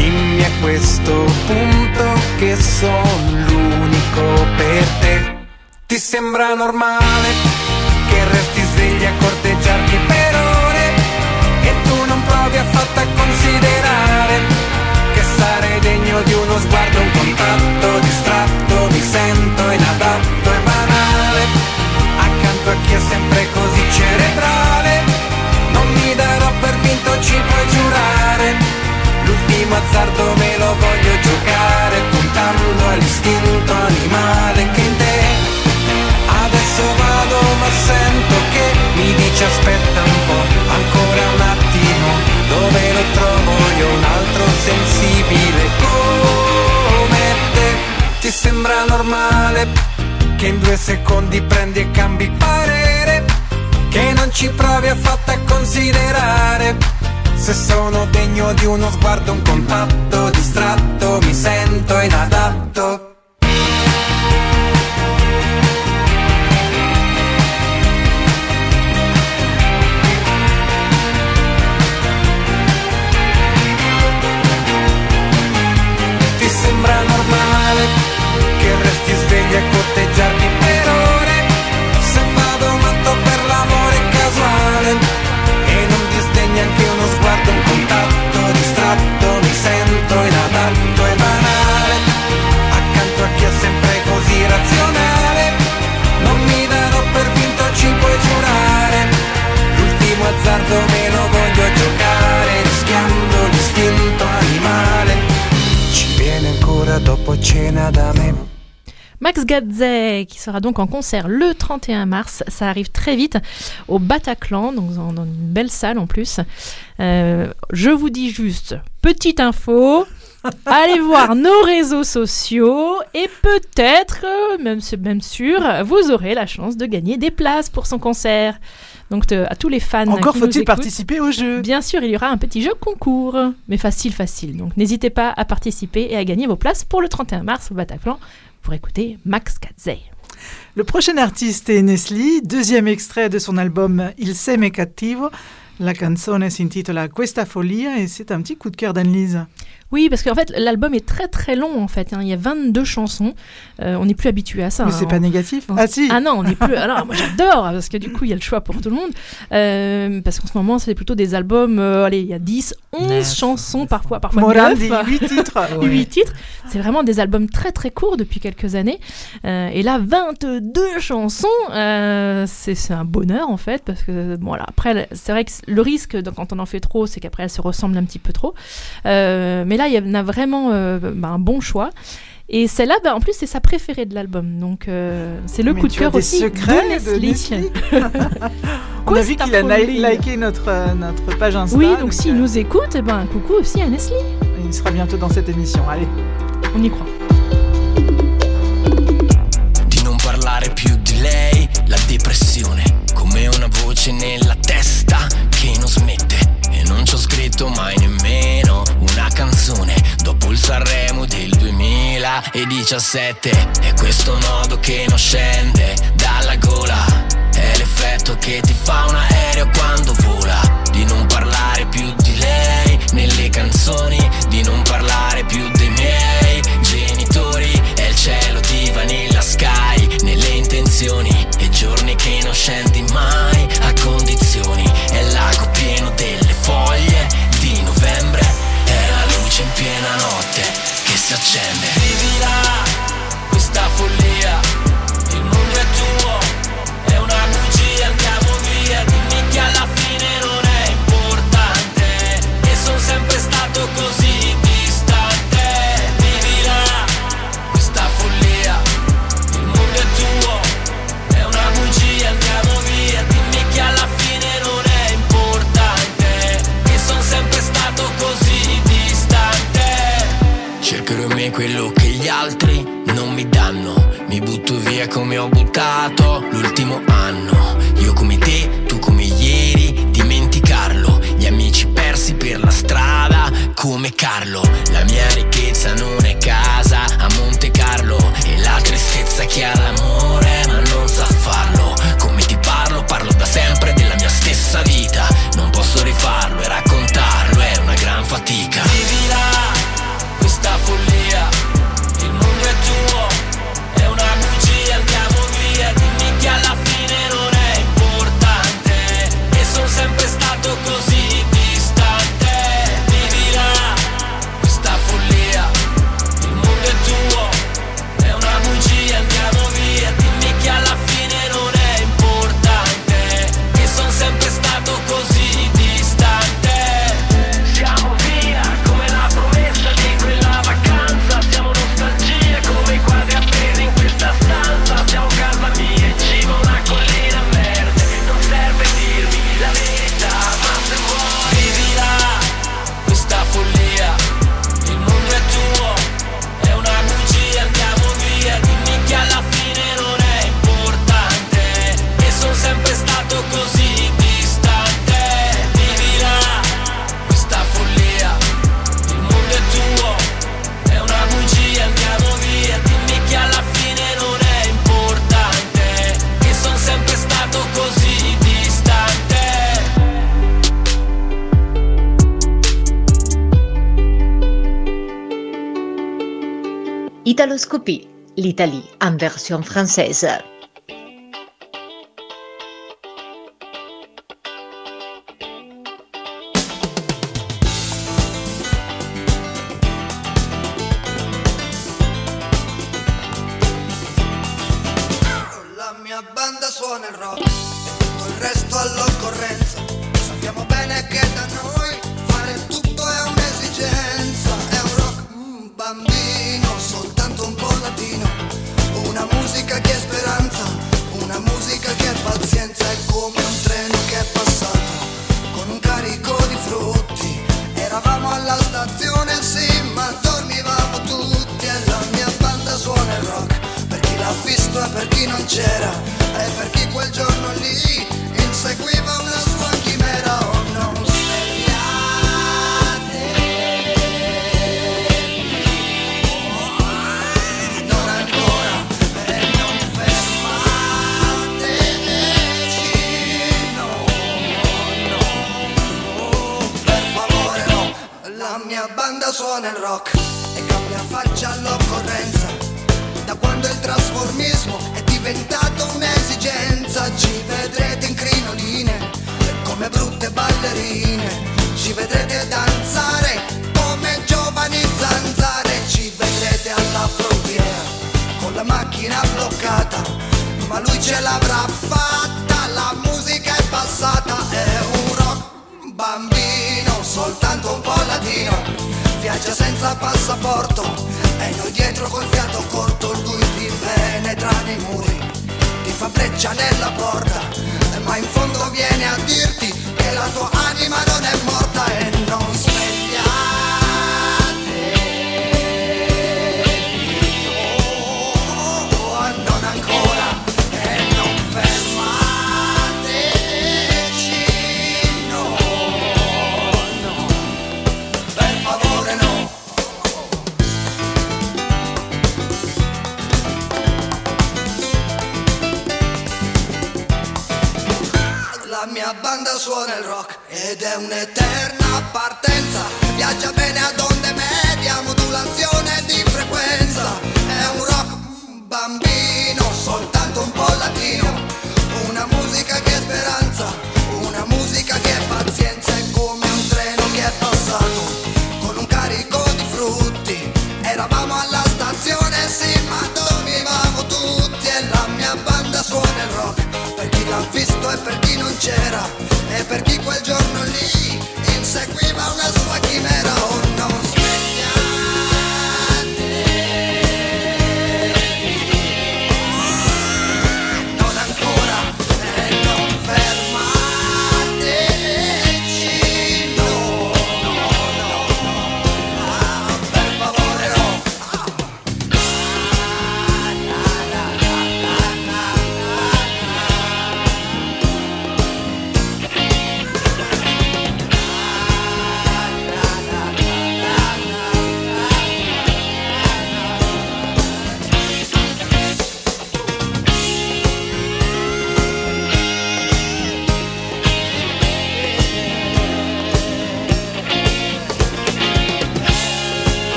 Dimmi a questo punto che sono l'unico per te. Ti sembra normale che resti svegli a corteggiarti per ore e tu non provi affatto a considerare che sarei degno di uno sguardo, un contatto distratto, mi sento inadatto e banale accanto a chi è sempre così cerebrale. Non mi darò per vinto, ci puoi giurare. L'ultimo azzardo me lo voglio giocare puntando all'istinto animale che in te Adesso vado ma sento che mi dice aspetta un po', ancora un attimo, dove lo trovo io un altro sensibile come te? Ti sembra normale che in due secondi prendi e cambi parere? Che non ci provi affatto a considerare se sono degno di uno sguardo, un contatto distratto, mi sento inadatto. Max Gadzey, qui sera donc en concert le 31 mars. Ça arrive très vite au Bataclan, donc dans, dans une belle salle en plus. Euh, je vous dis juste, petite info. Allez voir nos réseaux sociaux et peut-être, euh, même même sûr, vous aurez la chance de gagner des places pour son concert. Donc à tous les fans. Encore faut-il participer au jeu. Bien sûr, il y aura un petit jeu concours, mais facile, facile. Donc n'hésitez pas à participer et à gagner vos places pour le 31 mars au Bataclan pour écouter Max Gadzey. Le prochain artiste est Nesli, deuxième extrait de son album Il seme cattivo. La canzone s'intitula Questa follia et c'est un petit coup de cœur d'Anne-Lise. Oui, parce qu'en fait, l'album est très très long en fait. hein. Il y a 22 chansons. Euh, on n'est plus habitué à ça. Mais hein. c'est pas On- négatif? on- Ah si Ah non, on n'est plus. Alors moi j'adore parce que du coup il y a le choix pour tout le monde. Euh, parce qu'en ce moment c'est plutôt des albums. euh, allez, il y a 10, 11 Neuf, chansons parfois, parfois Morandi, 9. huit titres. Ouais. 8 titres. C'est vraiment des albums très très courts depuis quelques années. Euh, et là 22 chansons, euh, c'est c'est un bonheur en fait parce que bon voilà, après c'est vrai que le risque quand on en fait trop, c'est qu'après elles se ressemblent un petit peu trop. Euh, mais là il y en a vraiment euh, bah, un bon choix. Et celle-là, bah, en plus, c'est sa préférée de l'album. Donc, euh, c'est le Mais coup de tu as cœur aussi secrets de de On a vu qu'il a liké notre, euh, notre page Insta. Oui, donc s'il nous écoute, eh ben, coucou aussi à Nestlé. Il sera bientôt dans cette émission. Allez. On y croit. di non parlare più di lei, la depressione, come una voce nella testa che non smette. Non ci ho scritto mai nemmeno una canzone dopo il Sanremo del 2017. E questo nodo che non scende dalla gola, è l'effetto che ti fa un aereo quando vola. Di non parlare più di lei nelle canzoni, di non parlare più dei miei genitori. È il cielo di Vanilla Sky nelle intenzioni e giorni che non scendi mai luce in piena notte che si accende. Vivila questa follia, il mondo è tuo, è una bugia, andiamo via. Dimmi che alla fine non è importante, che sono sempre stato così per me quello che gli altri non mi danno. Mi butto via come ho buttato l'ultimo anno. Io come te, tu come ieri, dimenticarlo. Gli amici persi per la strada come Carlo. La mia ricchezza non è casa a Monte Carlo e la tristezza che ha l'amore Italoscopie, l'Italie en version française. La mia banda suona il rock.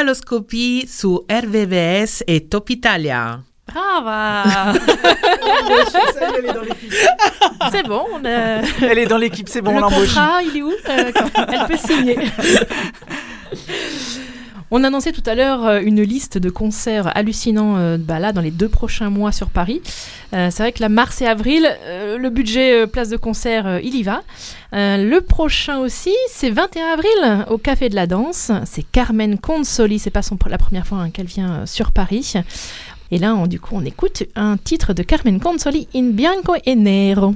Italoscopie sur RVVS et Top Italia. Brava C'est bon, on a... Elle est dans l'équipe, c'est bon, on Le l'embauche. contrat, il est où Euh, Elle peut signer? On annonçait tout à l'heure euh, une liste de concerts hallucinants euh, bah là, dans les deux prochains mois sur Paris. Euh, c'est vrai que la mars et avril, le budget place de concert, il y va. Le prochain aussi, c'est 21 avril au Café de la Danse. C'est Carmen Consoli, c'est pas son, la première fois hein, qu'elle vient sur Paris. Et là, du coup, on écoute un titre de Carmen Consoli, In Bianco e Nero.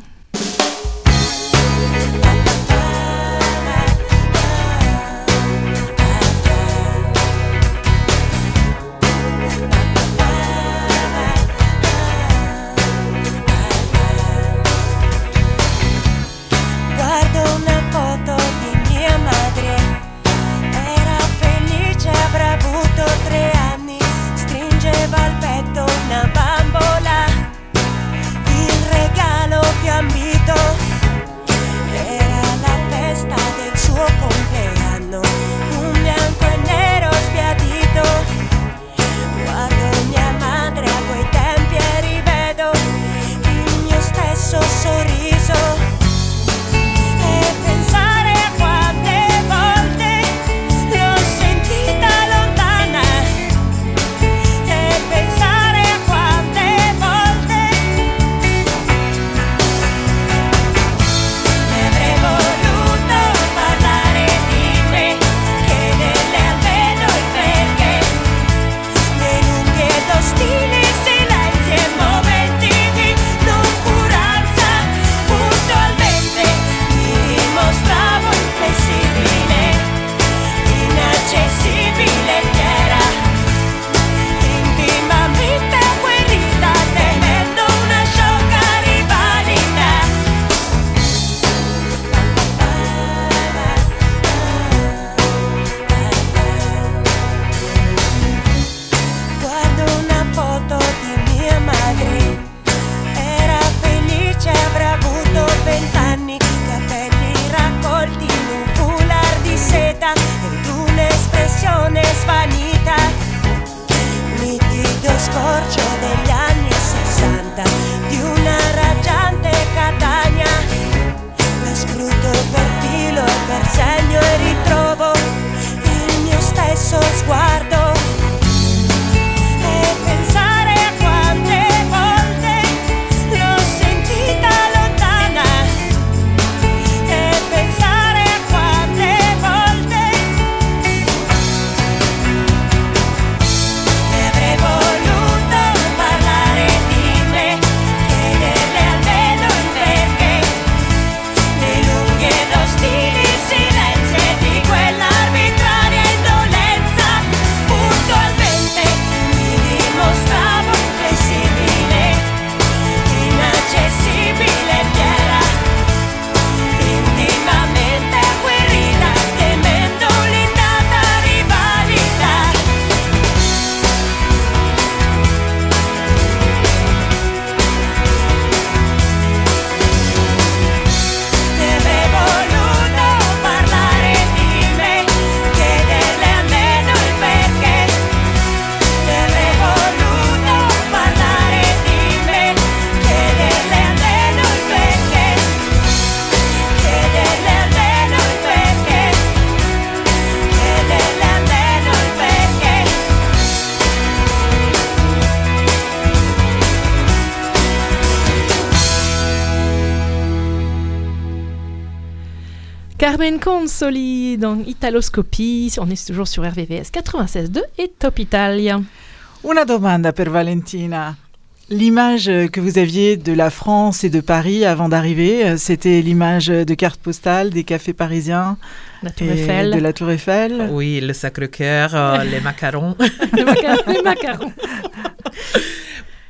Carmen Consoli dans Italoscopie. On est toujours sur RVVS 96.2 et Top Italia. Una domanda per Valentina. L'image euh, que vous aviez de la France et de Paris avant d'arriver, euh, c'était l'image de carte postale des cafés parisiens La Tour et Eiffel. de la Tour Eiffel. Oui, le Sacré-Cœur, euh, les macarons. Les macarons. les macarons.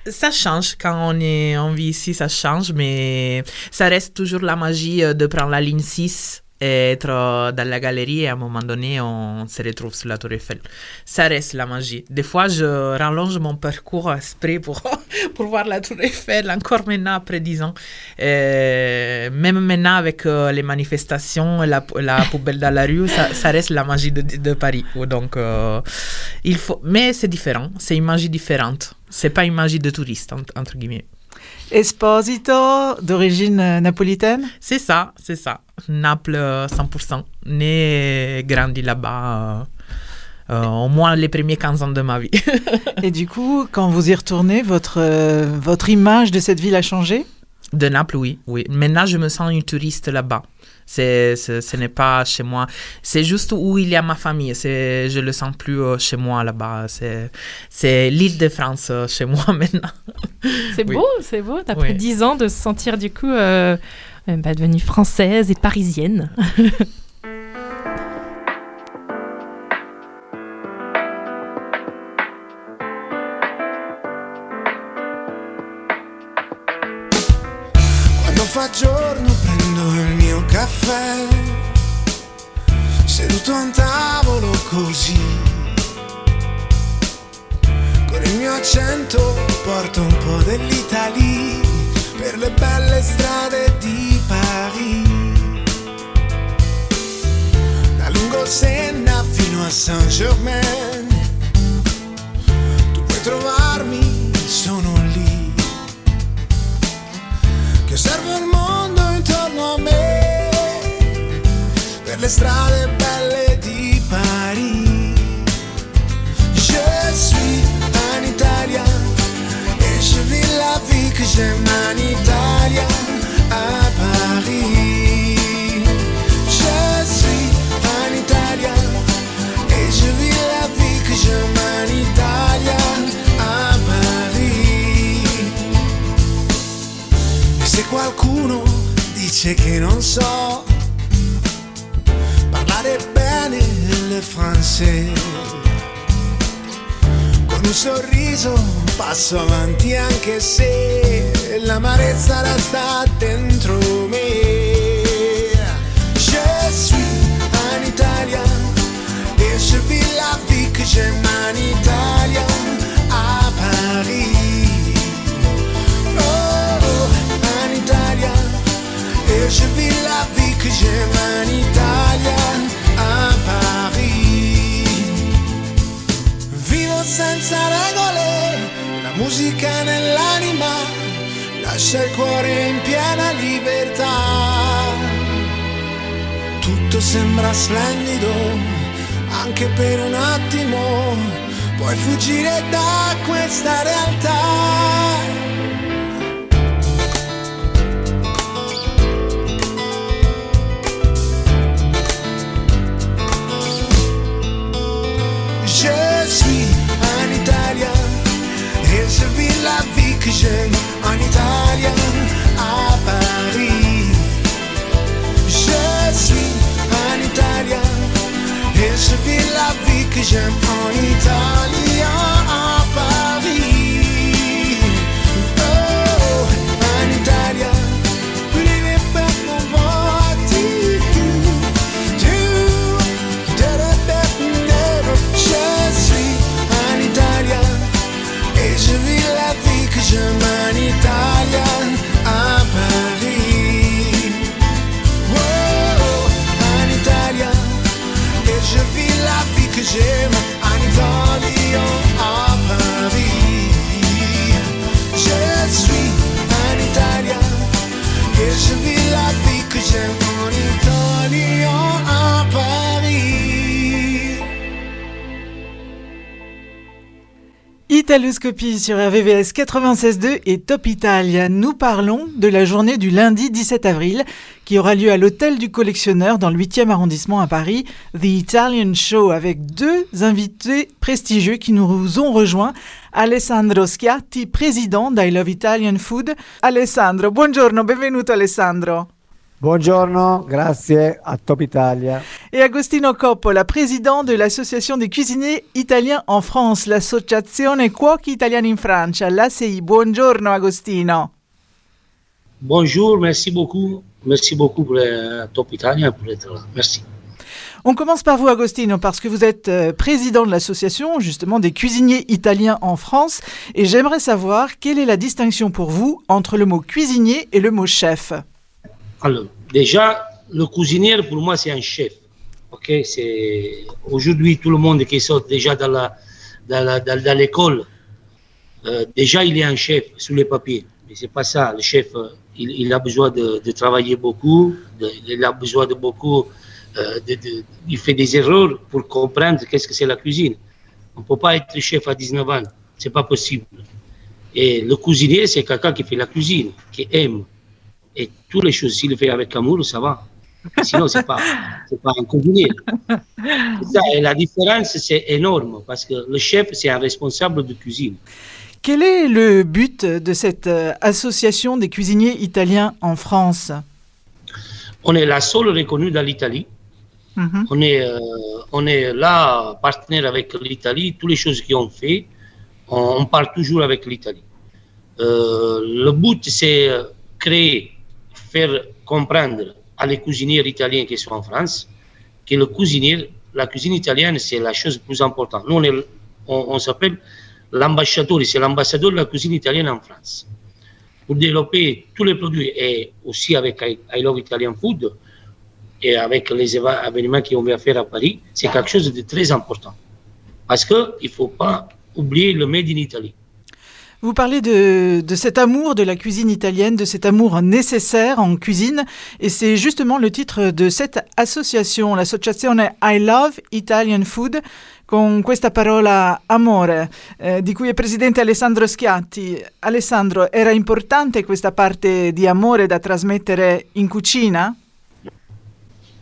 Ça change quand on, est, on vit ici, ça change, mais ça reste toujours la magie euh, de prendre la ligne 6 être euh, dans la galerie et à un moment donné, on se retrouve sur la Tour Eiffel. Ça reste la magie. Des fois, je rallonge mon parcours exprès pour, pour voir la Tour Eiffel, encore maintenant, après 10 ans. Et même maintenant, avec euh, les manifestations, la, poubelle dans la rue, ça, reste la magie de, Paris. Donc, euh, il faut... Mais c'est différent, c'est une magie différente. C'est pas une magie de touriste, entre guillemets. Esposito, d'origine euh, napolitaine? C'est ça, c'est ça. Naples, euh, 100%. Né et grandi là-bas. euh, euh, au moins les premiers 15 ans de ma vie. Et du coup, quand vous y retournez, votre, euh, votre image de cette ville a changé? De Naples, oui, oui. Maintenant, je me sens une touriste là-bas. C'est, c'est- ce n'est pas chez moi. C'est juste où il y a ma famille. C'est, je le sens plus euh, chez moi là-bas. C'est, c'est l'île de France euh, chez moi maintenant. C'est Oui. beau, c'est beau. Après Ouais. 10 ans de se sentir du coup euh, euh, bah, devenue française et parisienne. Quando caffè, seduto a un tavolo così. Con il mio accento porto un po' dell'Italia per le belle strade di Paris. Da lungo Senna fino a Saint-Germain, tu puoi trovarmi, sono lì che osservo il mondo strade belle di Paris. Je suis un Italien et je vis la vie que j'aime en Italia à Paris. Je suis un Italien et je vis la vie que j'aime en Italia a Paris. E se qualcuno dice che non so bene il francese, con un sorriso passo avanti anche se l'amarezza resta dentro me. Je suis un Italien et je vis la vie que j'aime en Italia à Paris. Oh, en Italia Et je vis la vie que j'aime en Italia musica nell'anima Lascia il cuore in piena libertà. Tutto sembra splendido Anche per un attimo Puoi fuggire da questa realtà j'aime en Italien à Paris. Je suis un Italien et je vis la vie que j'aime en Italien German Italian a Paris. Oh, oh un Italie, et je vis la vie que j'aime. Italoscopie sur RVVS 96.2 et Top Italia. Nous parlons de la journée du lundi 17 avril qui aura lieu à l'hôtel du collectionneur dans le 8e arrondissement à Paris, The Italian Show, avec deux invités prestigieux qui nous ont rejoints. Alessandro Schiatti, président d'I Love Italian Food. Alessandro, buongiorno, benvenuto Alessandro. Buongiorno, grazie a Top Italia. Et Agostino Coppola, président de l'Association des cuisiniers italiens en France, l'Associazione Cuochi Italiani in Francia, l'ACI. Buongiorno Agostino. Bonjour, merci beaucoup. Merci beaucoup pour Top Italia pour être là. Merci. On commence par vous, Agostino, parce que vous êtes euh, président de l'association justement des cuisiniers italiens en France. Et j'aimerais savoir quelle est la distinction pour vous entre le mot cuisinier et le mot chef. Alors, déjà, le cuisinier, pour moi, c'est un chef. Ok, c'est aujourd'hui tout le monde qui sort déjà dans la dans la- dans- l'école, euh, déjà il est un chef sur les papiers. Mais c'est pas ça. Le chef, euh, il, a besoin de, travailler beaucoup. il a besoin de beaucoup. euh, il fait des erreurs pour comprendre qu'est-ce que c'est la cuisine. On peut pas être chef à 19 ans. C'est pas possible. Et le cuisinier, c'est quelqu'un qui fait la cuisine, qui aime. Et toutes les choses, s'il le fait avec amour, ça va. Sinon, pas, c'est pas un cuisinier. C'est ça. Et la différence, c'est énorme parce que le chef, c'est un responsable de cuisine. Quel est le but de cette euh, association des cuisiniers italiens en France? On est la seule reconnue dans l'Italie. On est, euh, on est là, partenaire avec l'Italie. Toutes les choses qu'on fait, on, on parle toujours avec l'Italie. Euh, le but, c'est créer, faire comprendre à les cuisiniers italiens qui sont en France que le cuisinier, la cuisine italienne, c'est la chose la plus importante. Nous, on, s'appelle l'ambassadeur, c'est l'ambassadeur de la cuisine italienne en France. Pour développer tous les produits et aussi avec I, Love Italian Food et avec les événements qu'on va faire à Paris, c'est quelque chose de très important. Parce qu'il ne faut pas oublier le Made in Italy. Vous parlez de, de cet amour de la cuisine italienne, de cet amour nécessaire en cuisine, et c'est justement le titre de cette association, l'associazione I Love Italian Food, con questa parola amore, eh, di cui è presidente Alessandro Schiatti. Alessandro, era importante questa parte di amore da trasmettere in cucina?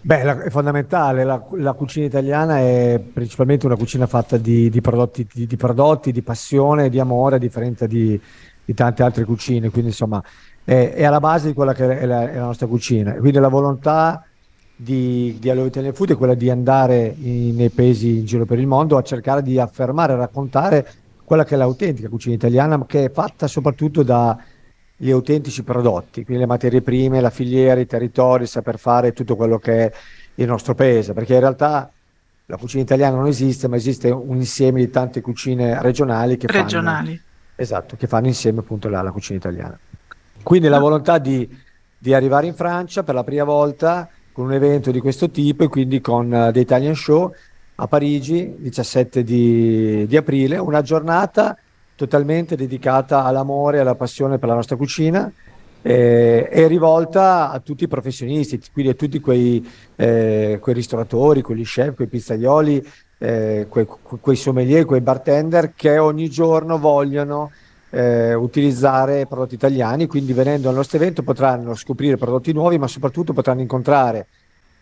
Beh, la- è fondamentale, la, la cucina italiana è principalmente una cucina fatta di, di prodotti, di, di prodotti, di passione, di amore, a differenza di, tante altre cucine, quindi insomma è, è alla base di quella che è la, è la nostra cucina. Quindi la volontà di, di Allo Italian Food è quella di andare in- nei paesi in giro per il mondo a cercare di affermare raccontare quella che è l'autentica cucina italiana, che è fatta soprattutto dagli autentici prodotti, quindi le materie prime, la filiera, i territori, il saper fare tutto quello che è il nostro paese, perché in realtà la cucina italiana non esiste, ma esiste un insieme di tante cucine regionali che fanno, Regionali. esatto, che fanno insieme appunto la, la cucina italiana. Quindi la volontà di, di arrivare in Francia per la prima volta con un evento di questo tipo e quindi con uh, The Italian Show a Parigi, 17 di, di aprile, una giornata totalmente dedicata all'amore e alla passione per la nostra cucina eh, e rivolta a tutti i professionisti, quindi a tutti quei, eh, quei ristoratori, quegli chef, quei pizzaioli, eh, quei, quei sommelier, quei bartender che ogni giorno vogliono eh, utilizzare prodotti italiani, quindi venendo al nostro evento potranno scoprire prodotti nuovi, ma soprattutto potranno incontrare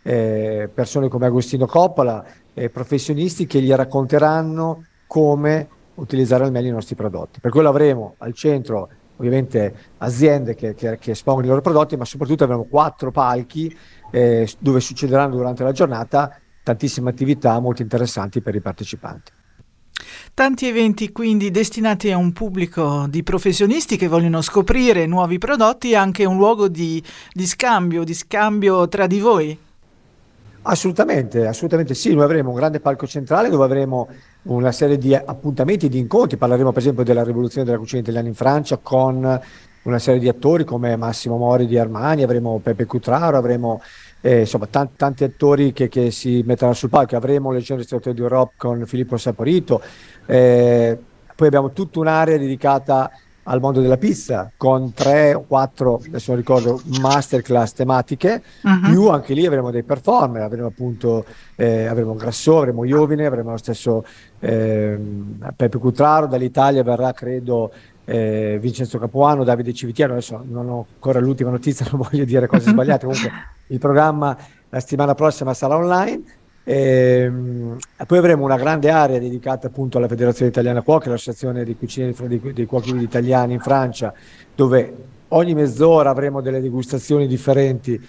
eh, persone come Agostino Coppola, eh, professionisti che gli racconteranno come utilizzare al meglio i nostri prodotti. Per quello avremo al centro ovviamente aziende che, che- che espongono i loro prodotti, ma soprattutto avremo quattro palchi eh, dove succederanno durante la giornata tantissime attività molto interessanti per i partecipanti. Tanti eventi quindi destinati a un pubblico di professionisti che vogliono scoprire nuovi prodotti e anche un luogo di, di scambio, di scambio tra di voi. Assolutamente, assolutamente sì, noi avremo un grande palco centrale dove avremo una serie di appuntamenti, di incontri, parleremo per esempio della rivoluzione della cucina italiana in Francia con una serie di attori come Massimo Mori di Armani, avremo Pepe Cutraro, avremo eh, insomma tan- tanti attori che, che si metteranno sul palco, avremo Leggenda Ristoratori d'Europe con Filippo Saporito, eh, poi abbiamo tutta un'area dedicata al mondo della pizza con tre o quattro, adesso non ricordo, masterclass tematiche, Mhm. più anche lì avremo dei performer, avremo appunto eh, avremo Grasso, avremo Iovine, avremo lo stesso ehm, Peppe Cutraro, dall'Italia verrà credo eh, Vincenzo Capuano, Davide Civitiano, adesso non ho ancora l'ultima notizia, non voglio dire cose sbagliate, comunque il programma la settimana prossima sarà online. Ehm, e poi avremo una grande area dedicata appunto alla Federazione Italiana Cuochi, l'associazione dei cucini dei, dei cuochi italiani in Francia, dove ogni mezz'ora avremo delle degustazioni differenti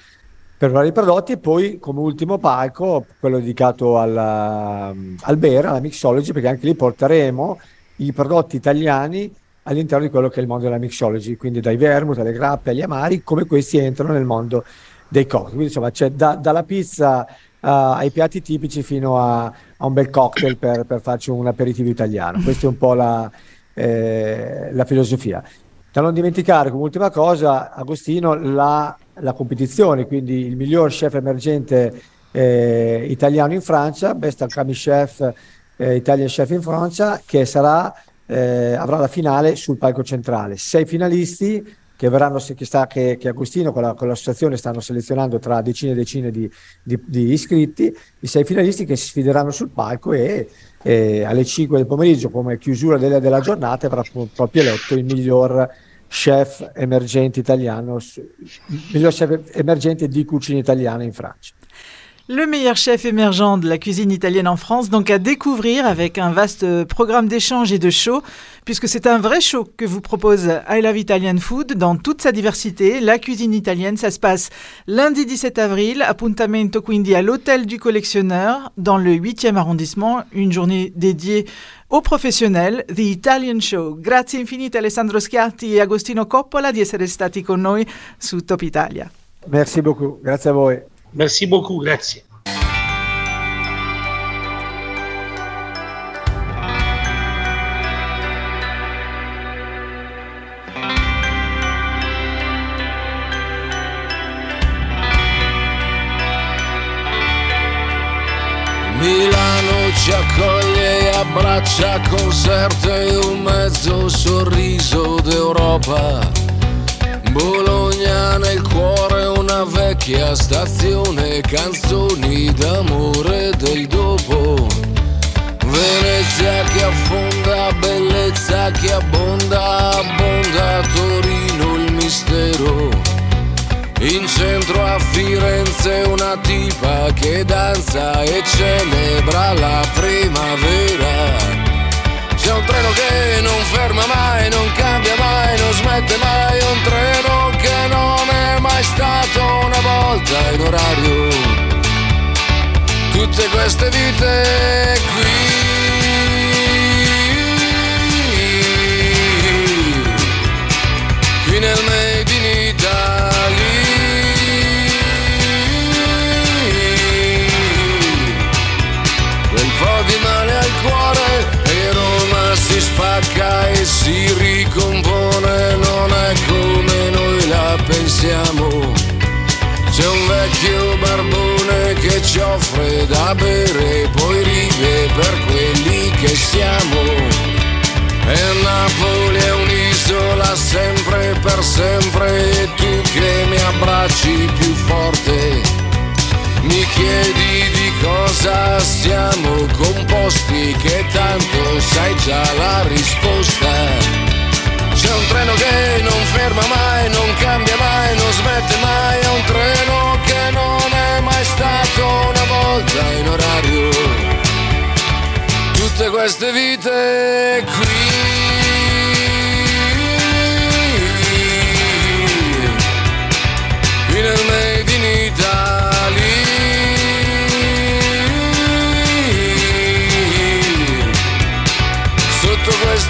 per vari prodotti e poi come ultimo palco quello dedicato alla, al Bera, alla Mixology, perché anche lì porteremo i prodotti italiani all'interno di quello che è il mondo della mixology, quindi dai vermouth alle grappe agli amari, come questi entrano nel mondo dei cocktail. Quindi insomma c'è da- dalla pizza ai piatti tipici fino a, a un bel cocktail per, per, farci un aperitivo italiano. Questa è un po' la, eh, la filosofia. Da non dimenticare come ultima cosa, Agostino, la, la competizione, quindi il miglior chef emergente eh, italiano in Francia, Best Alchemy Chef, eh, Italian Chef in Francia, che sarà, eh, avrà la finale sul palco centrale. Sei finalisti che verranno, che, sta, che, che Agostino con, la, con, l'associazione stanno selezionando tra decine e decine di, di, di, iscritti, i sei finalisti che si sfideranno sul palco e, e alle 5 del pomeriggio come chiusura della, della giornata avrà proprio eletto il miglior chef emergente italiano, miglior chef emergente di cucina italiana in Francia. Le meilleur chef émergent de la cuisine italienne en France, donc à découvrir avec un vaste programme d'échanges et de shows, puisque c'est un vrai show que vous propose I Love Italian Food dans toute sa diversité. La cuisine italienne, ça se passe lundi 17 avril, appuntamento quindi à l'Hôtel du Collectionneur, dans le 8e arrondissement, une journée dédiée aux professionnels, The Italian Show. Grazie infinite Alessandro Schiatti e Agostino Coppola di essere stati con noi su Top Italia. Merci beaucoup, grazie a voi. Merci beaucoup, grazie. Milano ci accoglie e abbraccia concerto e un mezzo sorriso d'Europa. Bologna nel cuore una vecchia stazione, canzoni d'amore del dopo. Venezia che affonda, bellezza che abbonda, abbonda Torino il mistero. In centro a Firenze una tipa che danza e celebra la primavera. C'è un treno che non ferma mai, non cambia mai, non smette mai, un treno che non è mai stato una volta in orario. Tutte queste vite qui, spacca e si ricompone, non è come noi la pensiamo. C'è un vecchio barbone che ci offre da bere, poi ride per quelli che siamo. E Napoli è un'isola sempre per sempre e tu che mi abbracci più forte. Mi chiedi di cosa siamo composti, che tanto sai già la risposta. C'è un treno che non ferma mai, non cambia mai, non smette mai, è un treno che non è mai stato una volta in orario. Tutte queste vite qui.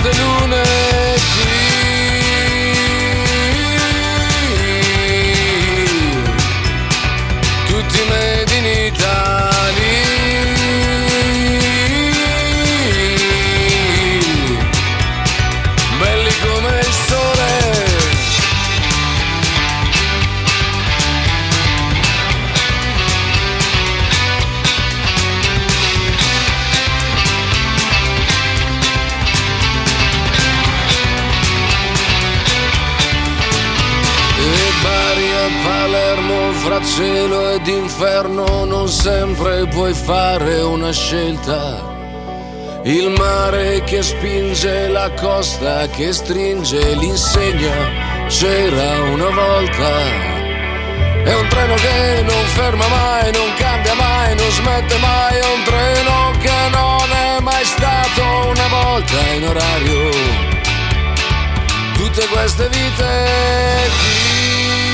castellone cielo ed inferno non sempre puoi fare una scelta. Il mare che spinge la costa che stringe l'insegna c'era una volta. È un treno che non ferma mai, non cambia mai, non smette mai, è un treno che non è mai stato una volta in orario tutte queste vite qui,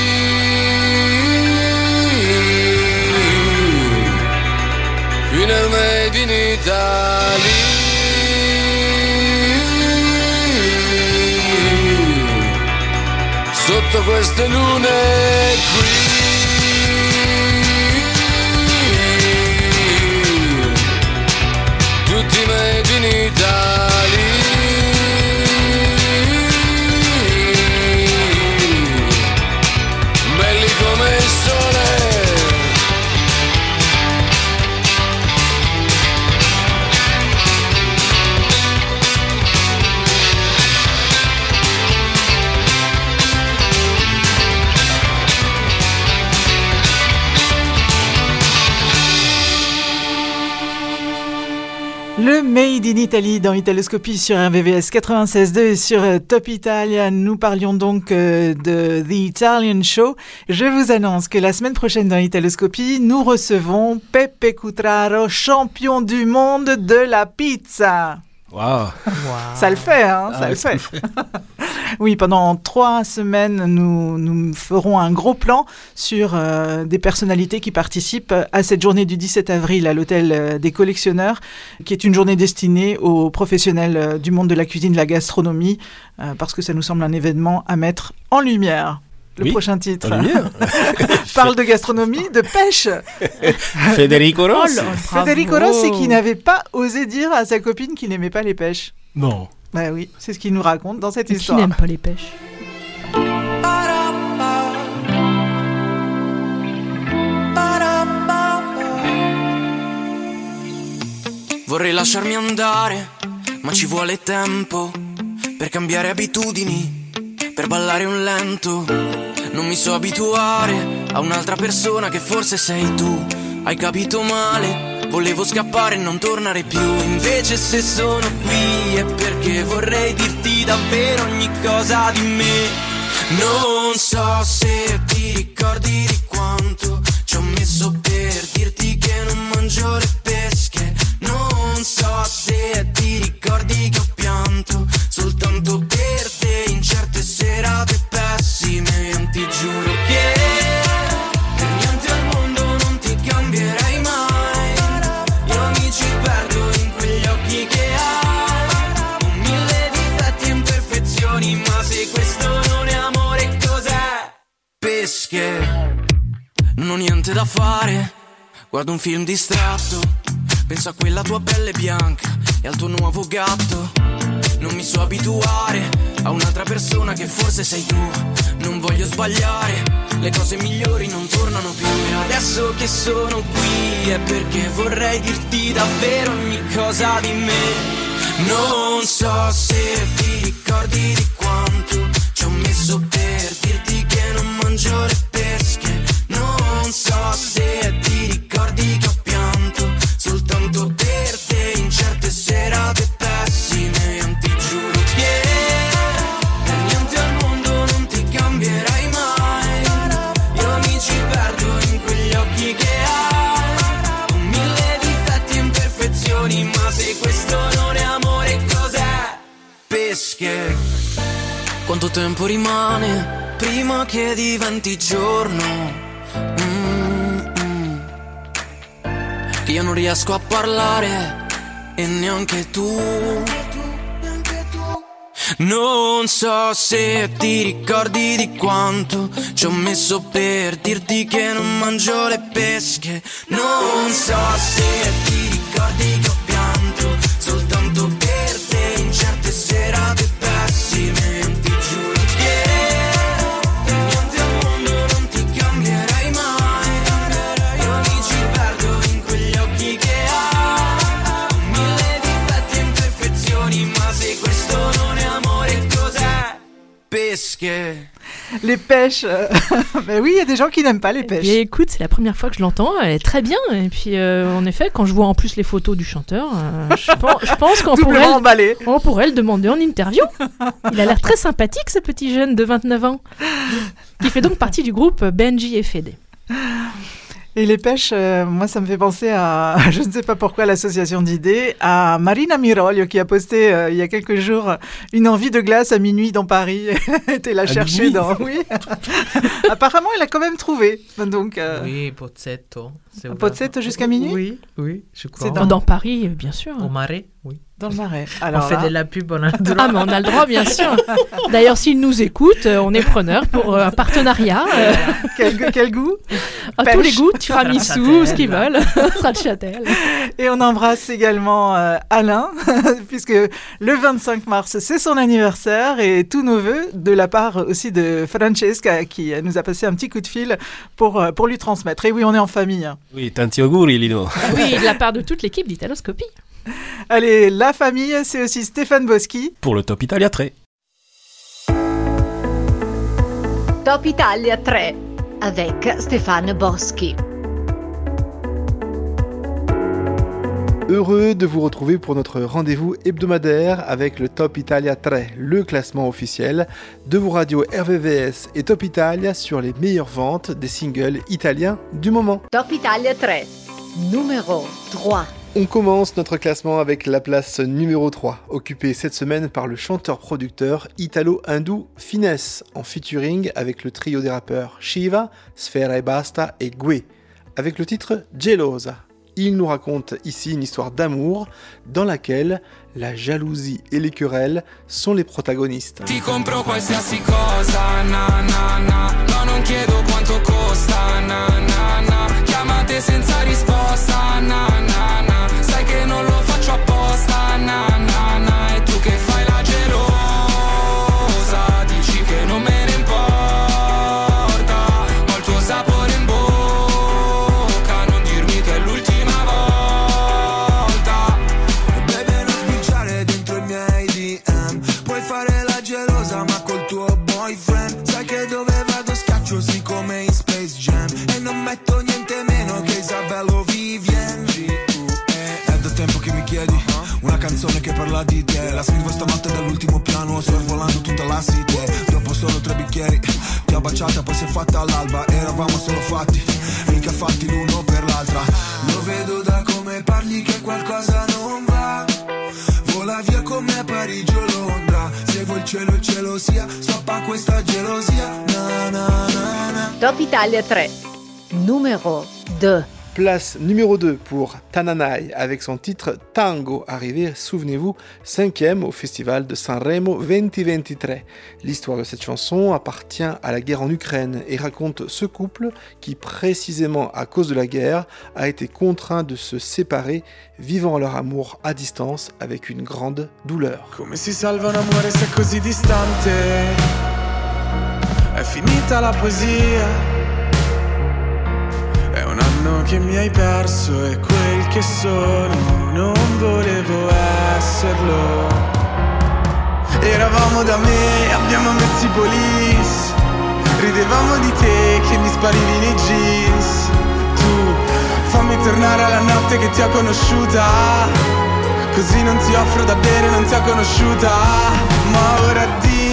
Winner in Italy. Sotto queste lune qui. Le Made in Italy dans Italoscopie sur RVVS 96.2 et sur euh, Top Italia. Nous parlions donc euh, de The Italian Show. Je vous annonce que la semaine prochaine dans Italoscopie, nous recevons Pepe Cutraro, champion du monde de la pizza. Waouh Ça le fait, hein, Ah ça ouais, le fait. oui, pendant trois semaines, nous, nous ferons un gros plan sur euh, des personnalités qui participent à cette journée du 17 avril à l'hôtel euh, des collectionneurs, qui est une journée destinée aux professionnels euh, du monde de la cuisine, de la gastronomie, euh, parce que ça nous semble un événement à mettre en lumière. Le Oui, prochain titre parle de gastronomie, de pêche. Federico Rossi. Oh Federico Rossi qui n'avait pas osé dire à sa copine qu'il n'aimait pas les pêches. Non. Bah oui, c'est ce qu'il nous raconte dans cette Qui histoire. n'aime pas les pêches Vorrei lasciarmi andare, ma ci vuole tempo per cambiare abitudini, per ballare un lento. Non mi so abituare a un'altra persona che forse sei tu. Hai capito male, volevo scappare e non tornare più. Invece se sono qui è perché vorrei dirti davvero ogni cosa di me. Non so se ti ricordi di quanto ci ho messo per dirti che non mangio le pesche. Non so se ti ricordi che ho pianto soltanto per te in certe serate pessime. Ti giuro che per niente al mondo non ti cambierei mai. Io mi ci perdo in quegli occhi che hai. Con mille difetti e imperfezioni, ma se questo non è amore, cos'è? Pesche. Non ho niente da fare. Guardo un film distratto. Penso a quella tua pelle bianca e al tuo nuovo gatto. Non mi so abituare a un'altra persona che forse sei tu. Non voglio sbagliare, le cose migliori non tornano più. E adesso che sono qui è perché vorrei dirti davvero ogni cosa di me. Non so se ti ricordi di quanto ci ho messo per dirti che non mangio le pesche. Non so se Quanto tempo rimane prima che diventi giorno? Mm, mm. Che io non riesco a parlare e neanche tu. Non so se ti ricordi di quanto ci ho messo per dirti che non mangio le pesche. Non so se ti ricordi che ho pianto soltanto per Les pêches. euh, ben oui, il y a des gens qui n'aiment pas les pêches. Et écoute, c'est la première fois que je l'entends, elle est très bien. Et puis, euh, en effet, quand je vois en plus les photos du chanteur, euh, je pense, je pense qu'on pourrait, emballé. on pourrait le demander en interview. Il a l'air très sympathique, ce petit jeune de 29 ans, qui fait donc partie du groupe Benji et Fede. Et les pêches, euh, moi, ça me fait penser à, je ne sais pas pourquoi, l'association d'idées, à Marina Miroglio qui a posté euh, il y a quelques jours une envie de glace à minuit dans Paris. Elle était la chercher minuit dans. Oui. Apparemment, elle a quand même trouvé. Donc, euh, Oui, Pozzetto. Pozzetto jusqu'à minuit Oui, oui, je crois. C'est dans- Dans Paris, bien sûr. Au Marais Oui. Dans le Marais. on fait de la pub, on a le droit. Ah, mais on a le droit, bien sûr. D'ailleurs, s'ils nous écoutent, euh, on est preneur pour euh, un partenariat. euh, quel, goût- quel goût à tous les goûts, tiramisu, ce qu'ils veulent. Stracciatelle. Et on embrasse également euh, Alain, puisque le 25 mars, c'est son anniversaire, et tous nos voeux de la part aussi de Francesca, qui nous a passé un petit coup de fil pour, pour lui transmettre. Et oui, on est en famille. Oui, tanti auguri, Lino. Oui, de la part de toute l'équipe d'Italoscopie. Allez, la famille, c'est aussi Stéphane Boschi. Pour le Top Italia 3. Top Italia 3 avec Stéphane Boschi. Heureux de vous retrouver pour notre rendez-vous hebdomadaire avec le Top Italia 3, le classement officiel de vos radios RVVS et Top Italia sur les meilleures ventes des singles italiens du moment. Top Italia 3, numéro 3. On commence notre classement avec la place numéro 3, occupée cette semaine par le chanteur-producteur italo-hindou Finesse, en featuring avec le trio des rappeurs Shiva, Sfera e Basta et Gue, avec le titre Gelosa. Il nous raconte ici une histoire d'amour dans laquelle la jalousie et les querelles sont les protagonistes. Canzone che parla di te. La scrivo stanotte dall'ultimo piano Sorvolando tutta la city. Dopo solo tre bicchieri Ti ho baciata poi si è fatta all'alba Eravamo solo fatti Mica fatti l'uno per l'altra. Lo vedo da come parli che qualcosa non va. Vola via come Parigi o Londra. Se vuoi il cielo il cielo sia. Stoppa questa gelosia. Na na na Top Italia 3, numéro 2. Place numéro 2 pour Tananai avec son titre Tango, arrivé, souvenez-vous, cinquième au festival de Sanremo 2023. L'histoire de cette chanson appartient à la guerre en Ukraine et raconte ce couple qui, précisément à cause de la guerre, a été contraint de se séparer, vivant leur amour à distance avec une grande douleur. È un anno che mi hai perso e quel che sono non volevo esserlo. Eravamo da me, abbiamo messo i police. Ridevamo di te che mi sparivi nei jeans. Tu fammi tornare alla notte che ti ho conosciuta. Così non ti offro da bere, non ti ho conosciuta Ma ora addio,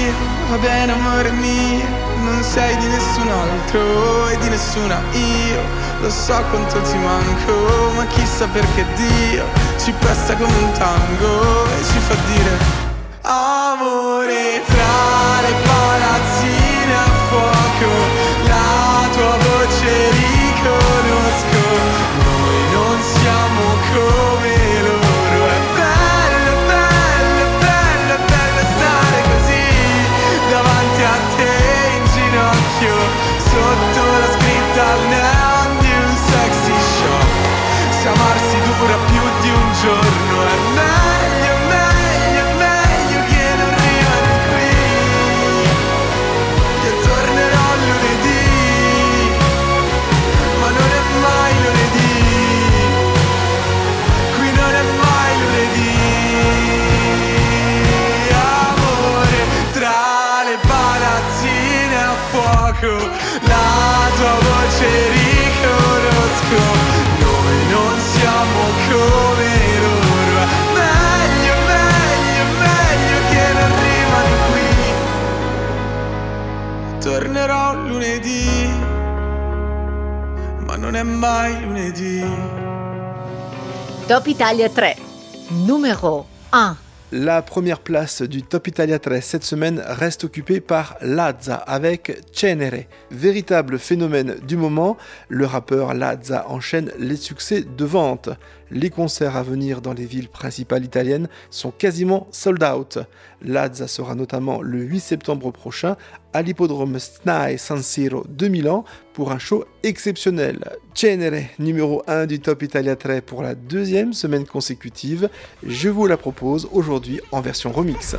va bene amore mio Non sei di nessun altro e di nessuna io. Lo so quanto ti manco, ma chissà perché Dio Ci presta come un tango e ci fa dire Amore fra le palazzine non è mai lunedì Top Italia 3, numéro 1. La première place du Top Italia 13 cette semaine reste occupée par Lazza avec Cenere. Véritable phénomène du moment, le rappeur Lazza enchaîne les succès de vente. Les concerts à venir dans les villes principales italiennes sont quasiment sold out. Lazza sera notamment le 8 septembre prochain à l'hippodrome SNAI San Siro de Milan pour un show exceptionnel. Cenere, numéro 1 du Top Italia 3 pour la deuxième semaine consécutive. Je vous la propose aujourd'hui en version remix.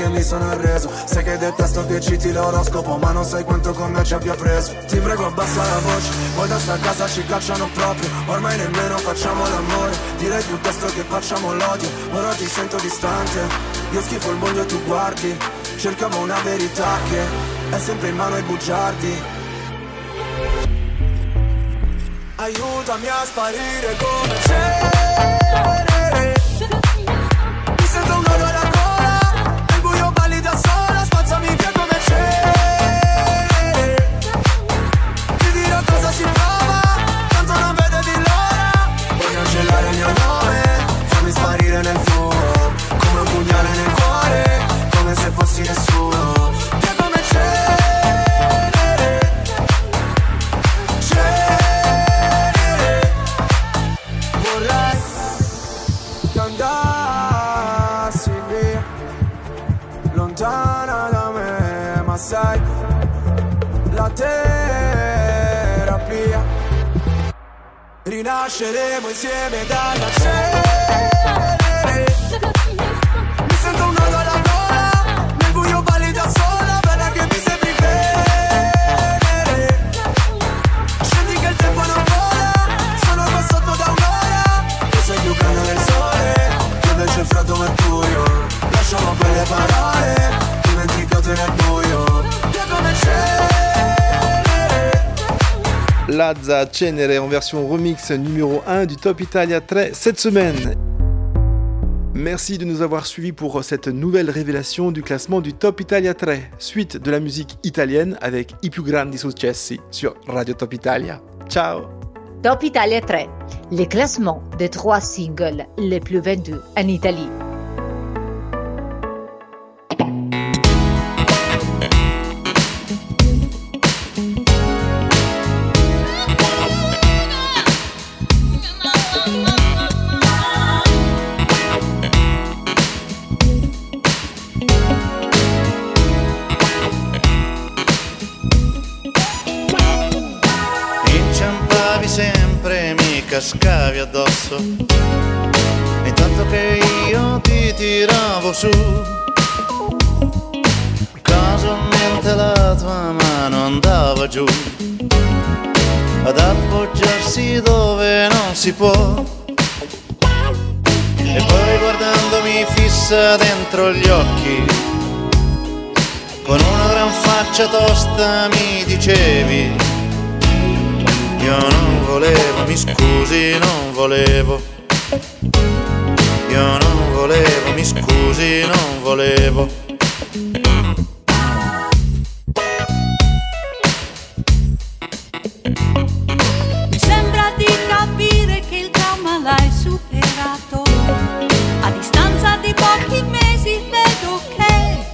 Che mi sono arreso. Sai che detesto che citi l'oroscopo Ma non sai quanto con me ci abbia preso. Ti prego abbassa la voce. Poi da sta casa ci cacciano proprio. Ormai nemmeno facciamo l'amore. Direi piuttosto che facciamo l'odio. Ora ti sento distante. Io schifo il mondo e tu guardi. Cercavo una verità che È sempre in mano ai bugiardi. Aiutami a sparire come cenere 见面的 Lazza Cenere en version remix numéro 1 du Top Italia 3 cette semaine. Merci de nous avoir suivis pour cette nouvelle révélation du classement du Top Italia 3, suite de la musique italienne avec I più grandi successi sur Radio Top Italia. Ciao Top Italia 3, le classement des trois singles les plus vendus en Italie. Cascavi addosso. Intanto che io ti tiravo su. Casualmente la tua mano andava giù. Ad appoggiarsi dove non si può. E poi guardandomi fissa dentro gli occhi. Con una gran faccia tosta mi dicevi io non volevo, mi scusi, non volevo. Io non volevo, mi scusi, non volevo. Mi sembra di capire che il trauma l'hai superato. A distanza di pochi mesi vedo che,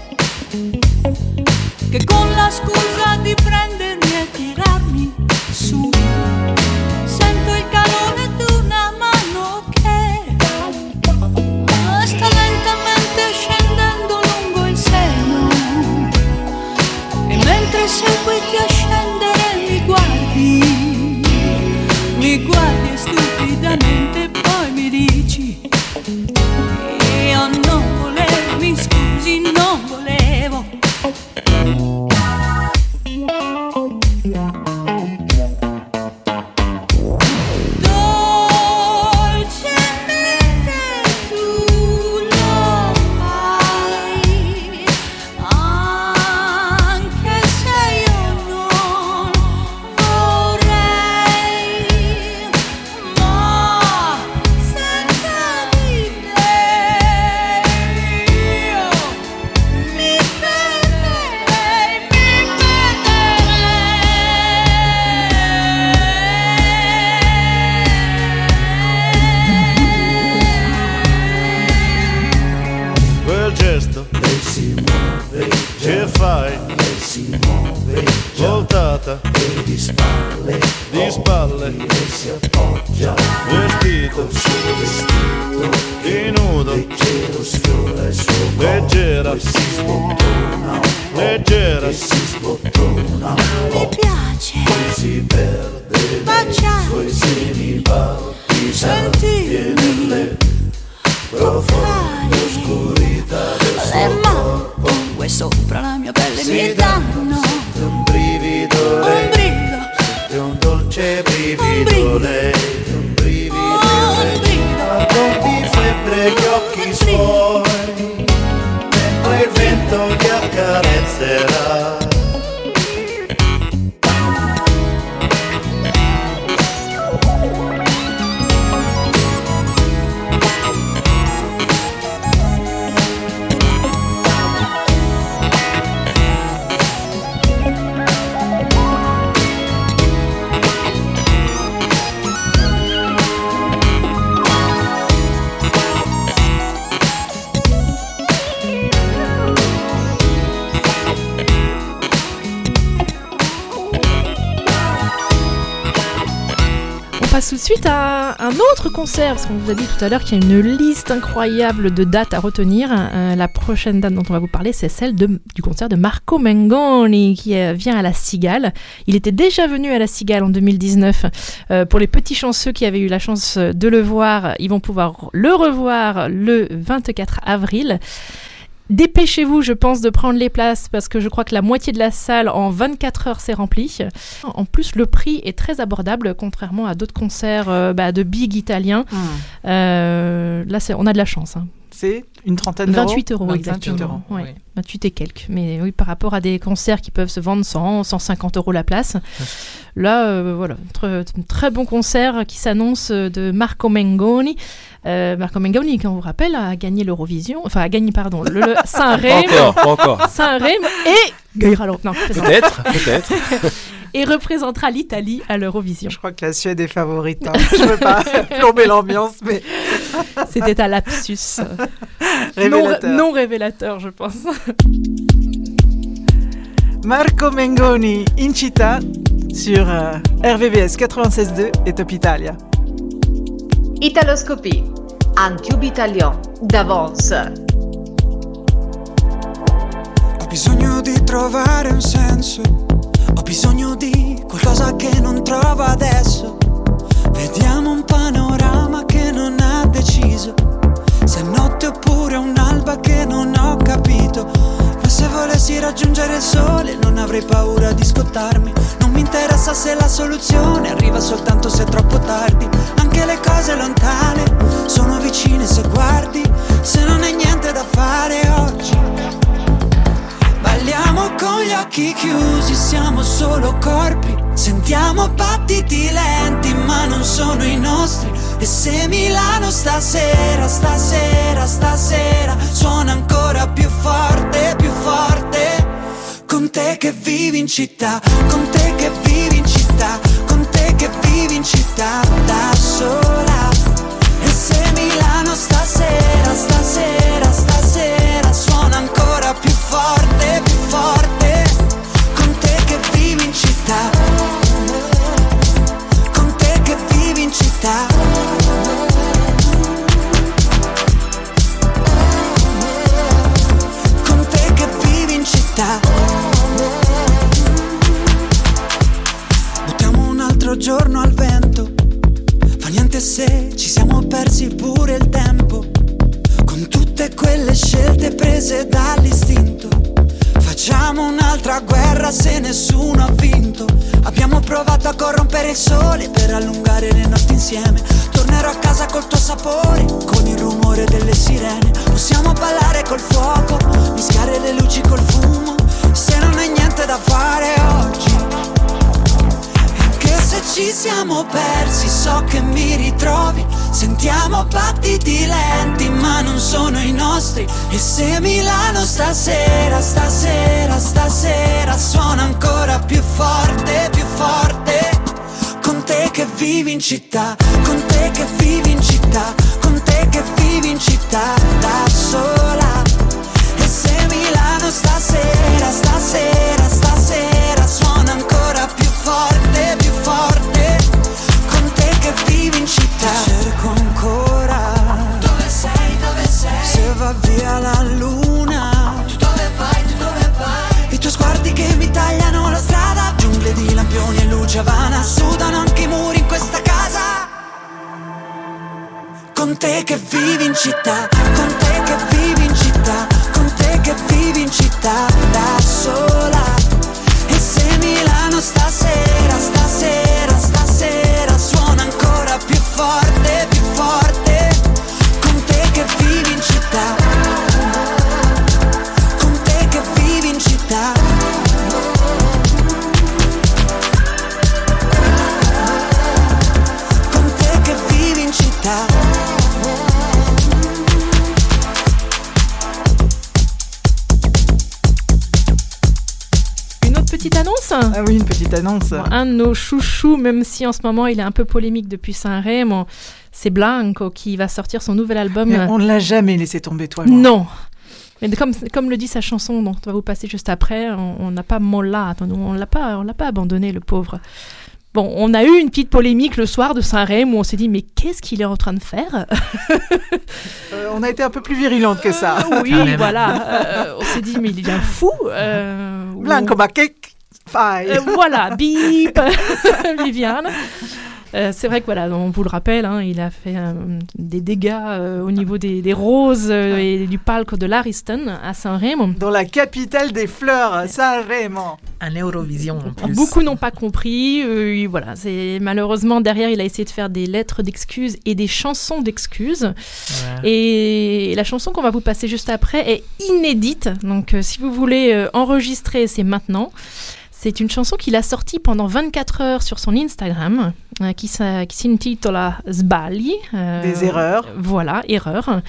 che con la scusa di prendermi parce qu'on vous a dit tout à l'heure qu'il y a une liste incroyable de dates à retenir. Euh, la prochaine date dont on va vous parler, c'est celle du concert de Marco Mengoni, qui euh, vient à la Cigale. Il était déjà venu à la Cigale en 2019. Euh, pour les petits chanceux qui avaient eu la chance de le voir, ils vont pouvoir le revoir le 24 avril. Dépêchez-vous, je pense, de prendre les places parce que je crois que la moitié de la salle en 24 heures s'est remplie. En plus, le prix est très abordable, contrairement à d'autres concerts euh, bah, de big italiens. Euh, là, c'est- on a de la chance. hein. C'est une trentaine d'euros 28 euros 28 exactement. euros, ouais. 28 et quelques. Mais oui, par rapport à des concerts qui peuvent se vendre 100, 150 euros la place. Là, euh, voilà, très, très bon concert qui s'annonce euh, de Marco Mengoni. Euh, Marco Mengoni, qui on vous rappelle, a gagné l'Eurovision, enfin a gagné, pardon, le, le Saint-Rémy. Pas encore, pas encore. Saint-Rémy et. Non. Peut-être, peut-être. et représentera l'Italie à l'Eurovision. Je crois que la Suède est favorite. hein. Je veux pas plomber l'ambiance, mais C'était un lapsus. non révélateur, je pense. Marco Mengoni, Incita, sur euh, RVVS 96.2 et Top Italia. Italoscopie, un tube italien d'avance. Ho bisogno di trovare un senso, ho bisogno di qualcosa che non trovo adesso. Vediamo un panorama che non ha deciso, se è notte oppure un'alba che non ho capito. Se volessi raggiungere il sole non avrei paura di scottarmi. Non mi interessa se la soluzione arriva soltanto se è troppo tardi. Anche le cose lontane sono vicine se guardi, se non hai niente da fare oggi. Balliamo con gli occhi chiusi, siamo solo corpi. Sentiamo battiti lenti, ma non sono i nostri. E se Milano stasera, stasera, stasera suona ancora più forte, più forte. Con te che vivi in città, con te che vivi in città, Un de nos chouchous, même si en ce moment il est un peu polémique depuis Saint-Rémy, c'est Blanco qui va sortir son nouvel album. Mais on ne l'a jamais laissé tomber, toi. moi. Non. Mais comme, comme le dit sa chanson, dont on va vous passer juste après, on n'a pas nous, on l'a pas, on l'a pas abandonné, le pauvre. Bon, on a eu une petite polémique le soir de Saint-Rémy où on s'est dit mais qu'est-ce qu'il est en train de faire? Euh, on a été un peu plus virulente que ça. Ah Oui, voilà. Euh, on s'est dit mais il est bien fou. Euh, Blanco ou- Baquec, Euh, voilà, bip, Viviane. Euh, c'est vrai que voilà, on vous le rappelle, hein, il a fait euh, des dégâts euh, au niveau des, des roses euh, et du palco de l'Ariston à Saint-Rémy. Dans la capitale des fleurs, Saint-Rémy. Un Eurovision en plus. Beaucoup n'ont pas compris. euh, et voilà, c'est malheureusement derrière, il a essayé de faire des lettres d'excuses et des chansons d'excuses. Et la chanson qu'on va vous passer juste après est inédite. Donc, euh, si vous voulez euh, enregistrer, c'est maintenant. C'est une chanson qu'il a sortie pendant 24 heures sur son Instagram, euh, qui, s'intitule Sbali. euh, Des erreurs. Voilà, erreurs.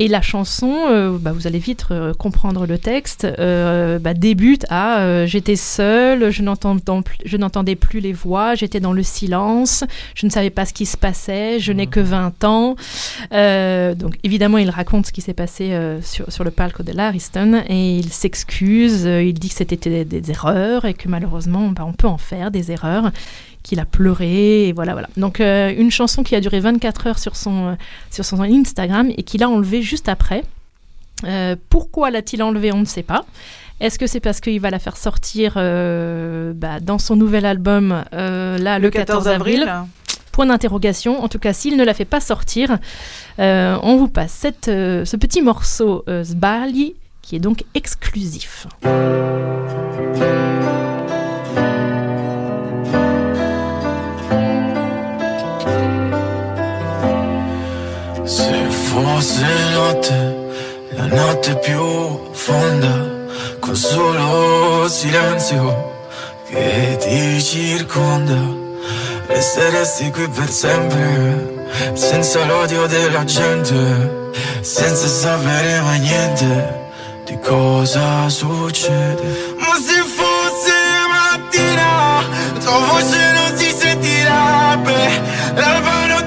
Et la chanson, euh, bah, vous allez vite euh, comprendre le texte, euh, bah, débute à J'étais seule, je n'entendais plus les voix, j'étais dans le silence, je ne savais pas ce qui se passait, je n'ai que 20 ans. Euh, donc évidemment, il raconte ce qui s'est passé sur, sur le palco de l'Ariston et il s'excuse, il dit que c'était des, des erreurs et que malheureusement, bah, on peut en faire des erreurs qu'il a pleuré, et voilà, voilà. Donc euh, une chanson qui a duré 24 heures sur son, euh, sur son Instagram et qu'il a enlevé juste après. Euh, pourquoi l'a-t-il enlevé On ne sait pas. Est-ce que c'est parce qu'il va la faire sortir bah, dans son nouvel album, là, le, 14, avril, Point d'interrogation. En tout cas, s'il ne la fait pas sortir, on vous passe cette, ce petit morceau Sbali, qui est donc exclusif. Fosse notte, la notte più fonda, con solo silenzio che ti circonda, resteresti qui per sempre, senza l'odio della gente, senza sapere mai niente di cosa succede. Ma se fosse mattina, tua voce non si sentirebbe, l'alba non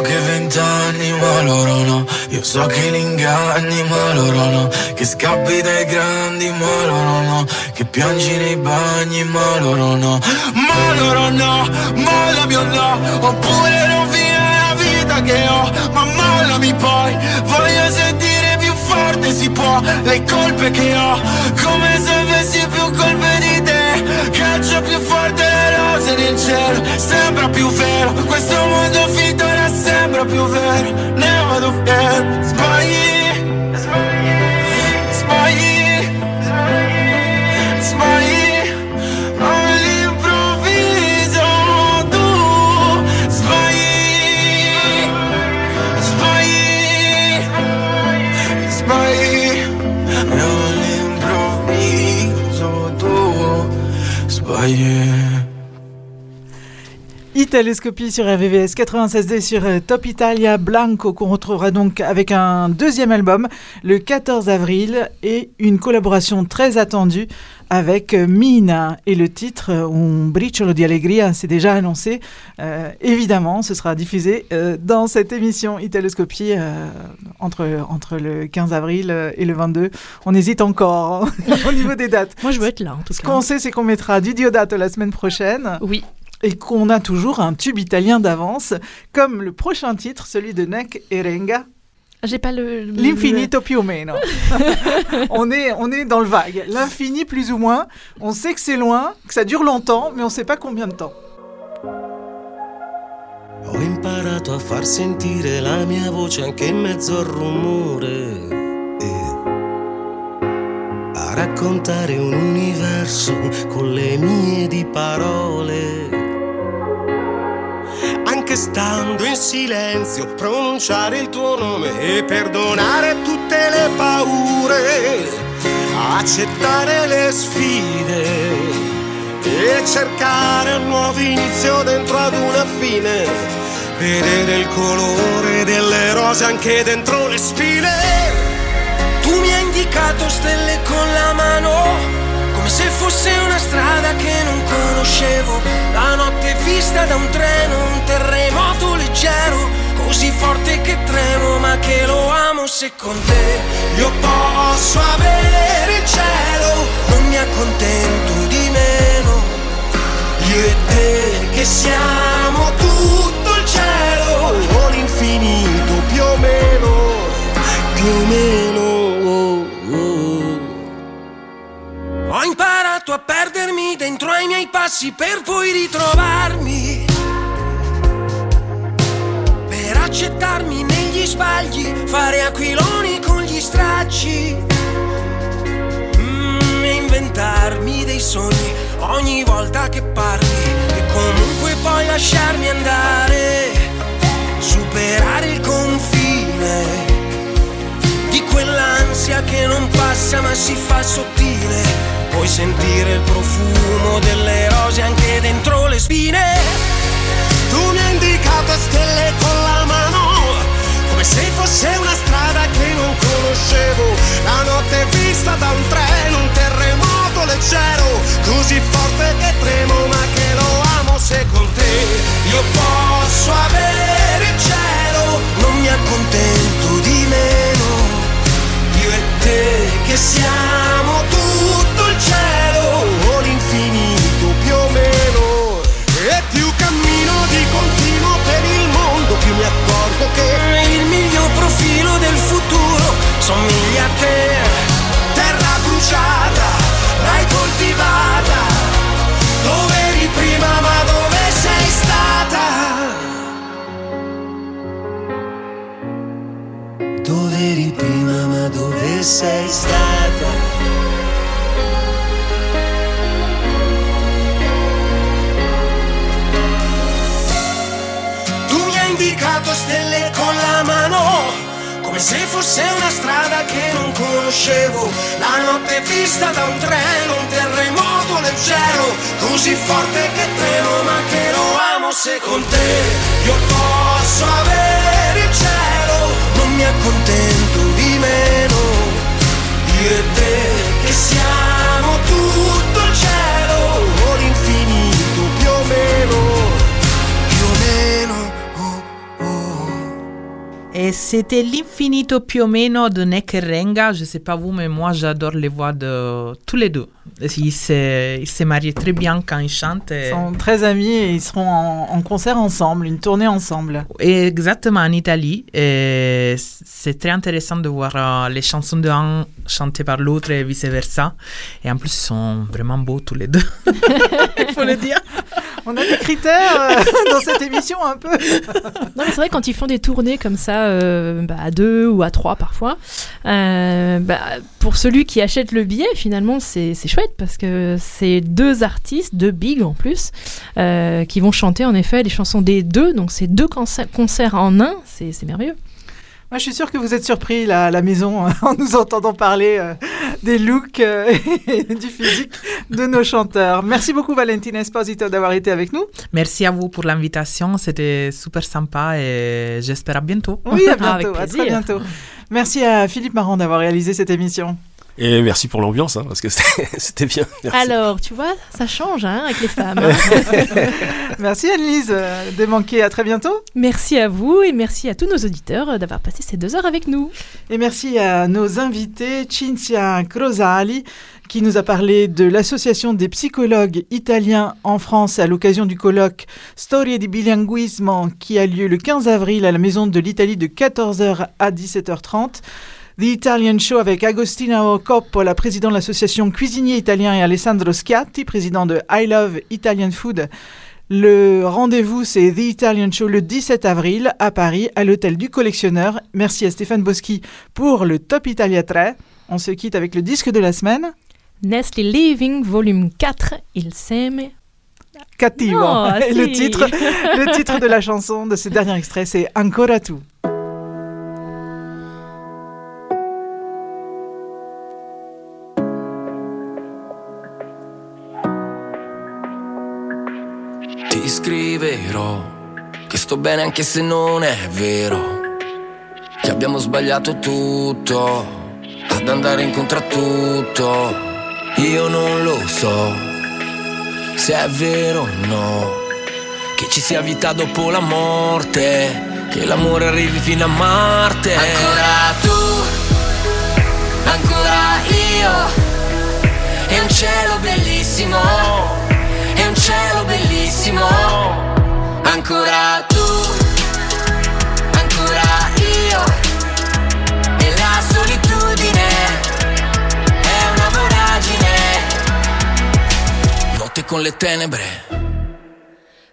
so che vent'anni ma loro no. Io so che li inganni ma loro no. Che scappi dai grandi ma loro no. Che piangi nei bagni ma loro no. Ma loro no, mollami o no. Oppure fine la vita che ho Ma mollami poi. Voglio sentire più forte si può. Le colpe che ho Come se avessi più colpe di te. Caccio più forte le rose nel cielo Sembra più vero. Questo mondo finto sembra più vero Ne vado fiero Sbagli Sbagli Sbagli All'improvviso tu Sbagli Sbagli Sbagli All'improvviso tu Sbagli Italoscopie sur RVVS 96D sur euh, Top Italia Blanco qu'on retrouvera donc avec un deuxième album le 14 avril et une collaboration très attendue avec euh, Mina. Et le titre euh, Un briciolo di allegria c'est déjà annoncé. Euh, évidemment ce sera diffusé euh, dans cette émission Italoscopie euh, entre, entre le 15 avril et le 22 on hésite encore hein, au niveau des dates. Moi, je veux être là, en tout ce cas. qu'on sait c'est qu'on mettra du Diodato la semaine prochaine. Oui et qu'on a toujours un tube italien d'avance, comme le prochain titre, celui de Neck et Renga. J'ai pas le. le- L'infinito più o meno. on, est, on est dans le vague. L'infini plus ou moins. On sait que c'est loin, que ça dure longtemps, mais on sait pas combien de temps. Ho imparato a far sentire la mia voce anche in mezzo al rumore. E a raccontare un universo con le mie di parole. Anche stando in silenzio, pronunciare il tuo nome e perdonare tutte le paure. Accettare le sfide e cercare un nuovo inizio dentro ad una fine. Vedere il colore delle rose anche dentro le spine. Tu mi hai indicato stelle con la mano, se fosse una strada che non conoscevo. La notte vista da un treno, un terremoto leggero, così forte che tremo, ma che lo amo se con te io posso avere il cielo, non mi accontento di meno. Io e te che siamo tutto il cielo, o l'infinito più o meno, più o meno. A perdermi dentro ai miei passi per poi ritrovarmi. Per accettarmi negli sbagli, fare aquiloni con gli stracci. Mm, e inventarmi dei sogni ogni volta che parli. E comunque poi lasciarmi andare. Superare il confine di quell'ansia che non passa ma si fa sottile. Puoi sentire il profumo delle rose anche dentro le spine. Tu mi hai indicato stelle con la mano, come se fosse una strada che non conoscevo. La notte vista da un treno, un terremoto leggero, così forte che tremo, ma che lo amo se con te io posso avere il cielo, non mi accontento di meno. Io e te che siamo l'infinito più o meno. E più cammino di continuo per il mondo, più mi accorgo che il miglior profilo del futuro somiglia a te. terra bruciata, l'hai coltivata. Dove prima, ma dove sei stata? Dove eri prima ma dove sei stata? Stelle con la mano, come se fosse una strada che non conoscevo. La notte vista da un treno, un terremoto leggero, così forte che tremo, ma che lo amo se con te io posso avere il cielo, non mi accontento di meno. Io e te che siamo tutto Et c'était l'infinito più o meno de Neck et Renga. Je sais pas vous, mais moi j'adore les voix de tous les deux. Ils se, marient très bien quand ils chantent. et- Ils sont très amis et ils seront en, en concert ensemble, une tournée ensemble. Et exactement en Italie. C'est très intéressant de voir euh, les chansons de un chantées par l'autre et vice versa. Et en plus, ils sont vraiment beaux tous les deux. Il faut le dire. On a des critères euh, dans cette émission un peu. Non, mais c'est vrai, quand ils font des tournées comme ça, euh, bah, à deux ou à trois parfois, euh, bah, pour celui qui achète le billet, finalement, c'est chouette parce que c'est deux artistes, deux big en plus, qui vont chanter en effet les chansons des deux. Donc, c'est deux concerts, en un, c'est merveilleux. Moi, je suis sûre que vous êtes surpris là, à la maison en nous entendant parler euh, des looks euh, et du physique de nos chanteurs. Merci beaucoup, Valentina Esposito, d'avoir été avec nous. Merci à vous pour l'invitation, c'était super sympa et j'espère à bientôt. Oui, à Avec bientôt, à très bientôt. Merci à Philippe Marand d'avoir réalisé cette émission. Et merci pour l'ambiance, hein, parce que c'était bien. Merci. Alors, tu vois, ça change hein, avec les femmes. Merci Annelise, euh, démanqué, à très bientôt. merci à vous et merci à tous nos auditeurs euh, d'avoir passé ces deux heures avec nous. Et merci à nos invités, Cinzia Crosali, qui nous a parlé de l'Association des psychologues italiens en France à l'occasion du colloque Storie di bilinguismo qui a lieu le 15 avril à la Maison de l'Italie de 14h à 17h30. The Italian Show avec Agostino Coppola, président de l'association Cuisinier Italien, et Alessandro Schiatti, président de I Love Italian Food. Le rendez-vous, c'est The Italian Show le 17 avril à Paris, à l'hôtel du collectionneur. Merci à Stéphane Boschi pour le Top Italia 3. On se quitte avec le disque de la semaine. Nestle Living, volume 4, Il s'aime. Cattivo. Oh, le titre, le titre de la chanson de ce dernier extrait, c'est Ancora tu. Scriverò che sto bene anche se non è vero. Che abbiamo sbagliato tutto, ad andare incontro a tutto. Io non lo so se è vero o no. Che ci sia vita dopo la morte, che l'amore arrivi fino a Marte. Ancora tu, ancora io. È un cielo bellissimo, cielo bellissimo. Ancora tu, ancora io. E la solitudine è una voragine. Notte con le tenebre,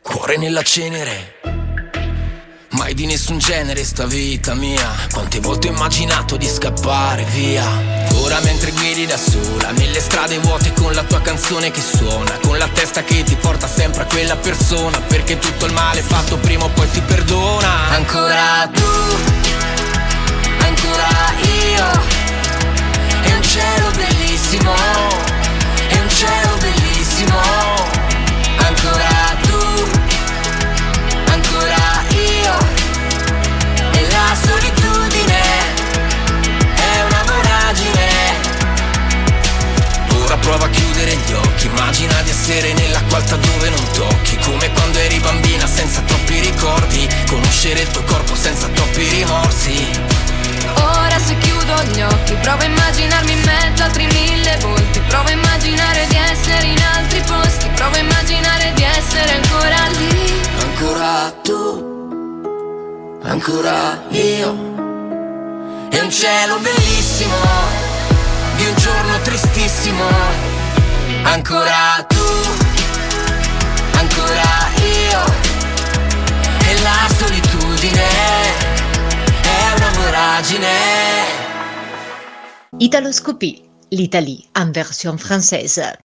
cuore nella cenere. Mai di nessun genere sta vita mia. Quante volte ho immaginato di scappare via. Ora mentre guidi da sola Nelle strade vuote con la tua canzone che suona Con la testa che ti porta sempre a quella persona Perché tutto il male fatto prima o poi si perdona. Ancora tu Ancora io. È un cielo bellissimo È un cielo bellissimo prova a chiudere gli occhi immagina di essere nell'acqua alta dove non tocchi. Come quando eri bambina senza troppi ricordi conoscere il tuo corpo senza troppi rimorsi. Ora se chiudo gli occhi Provo a immaginarmi in mezzo a altri mille volti. Provo a immaginare di essere in altri posti. Provo a immaginare di essere ancora lì. Ancora tu ancora io. È un cielo bellissimo di un giorno tristissimo ancora tu ancora io e la solitudine è una voragine Italoscopie, l'Italie en version française.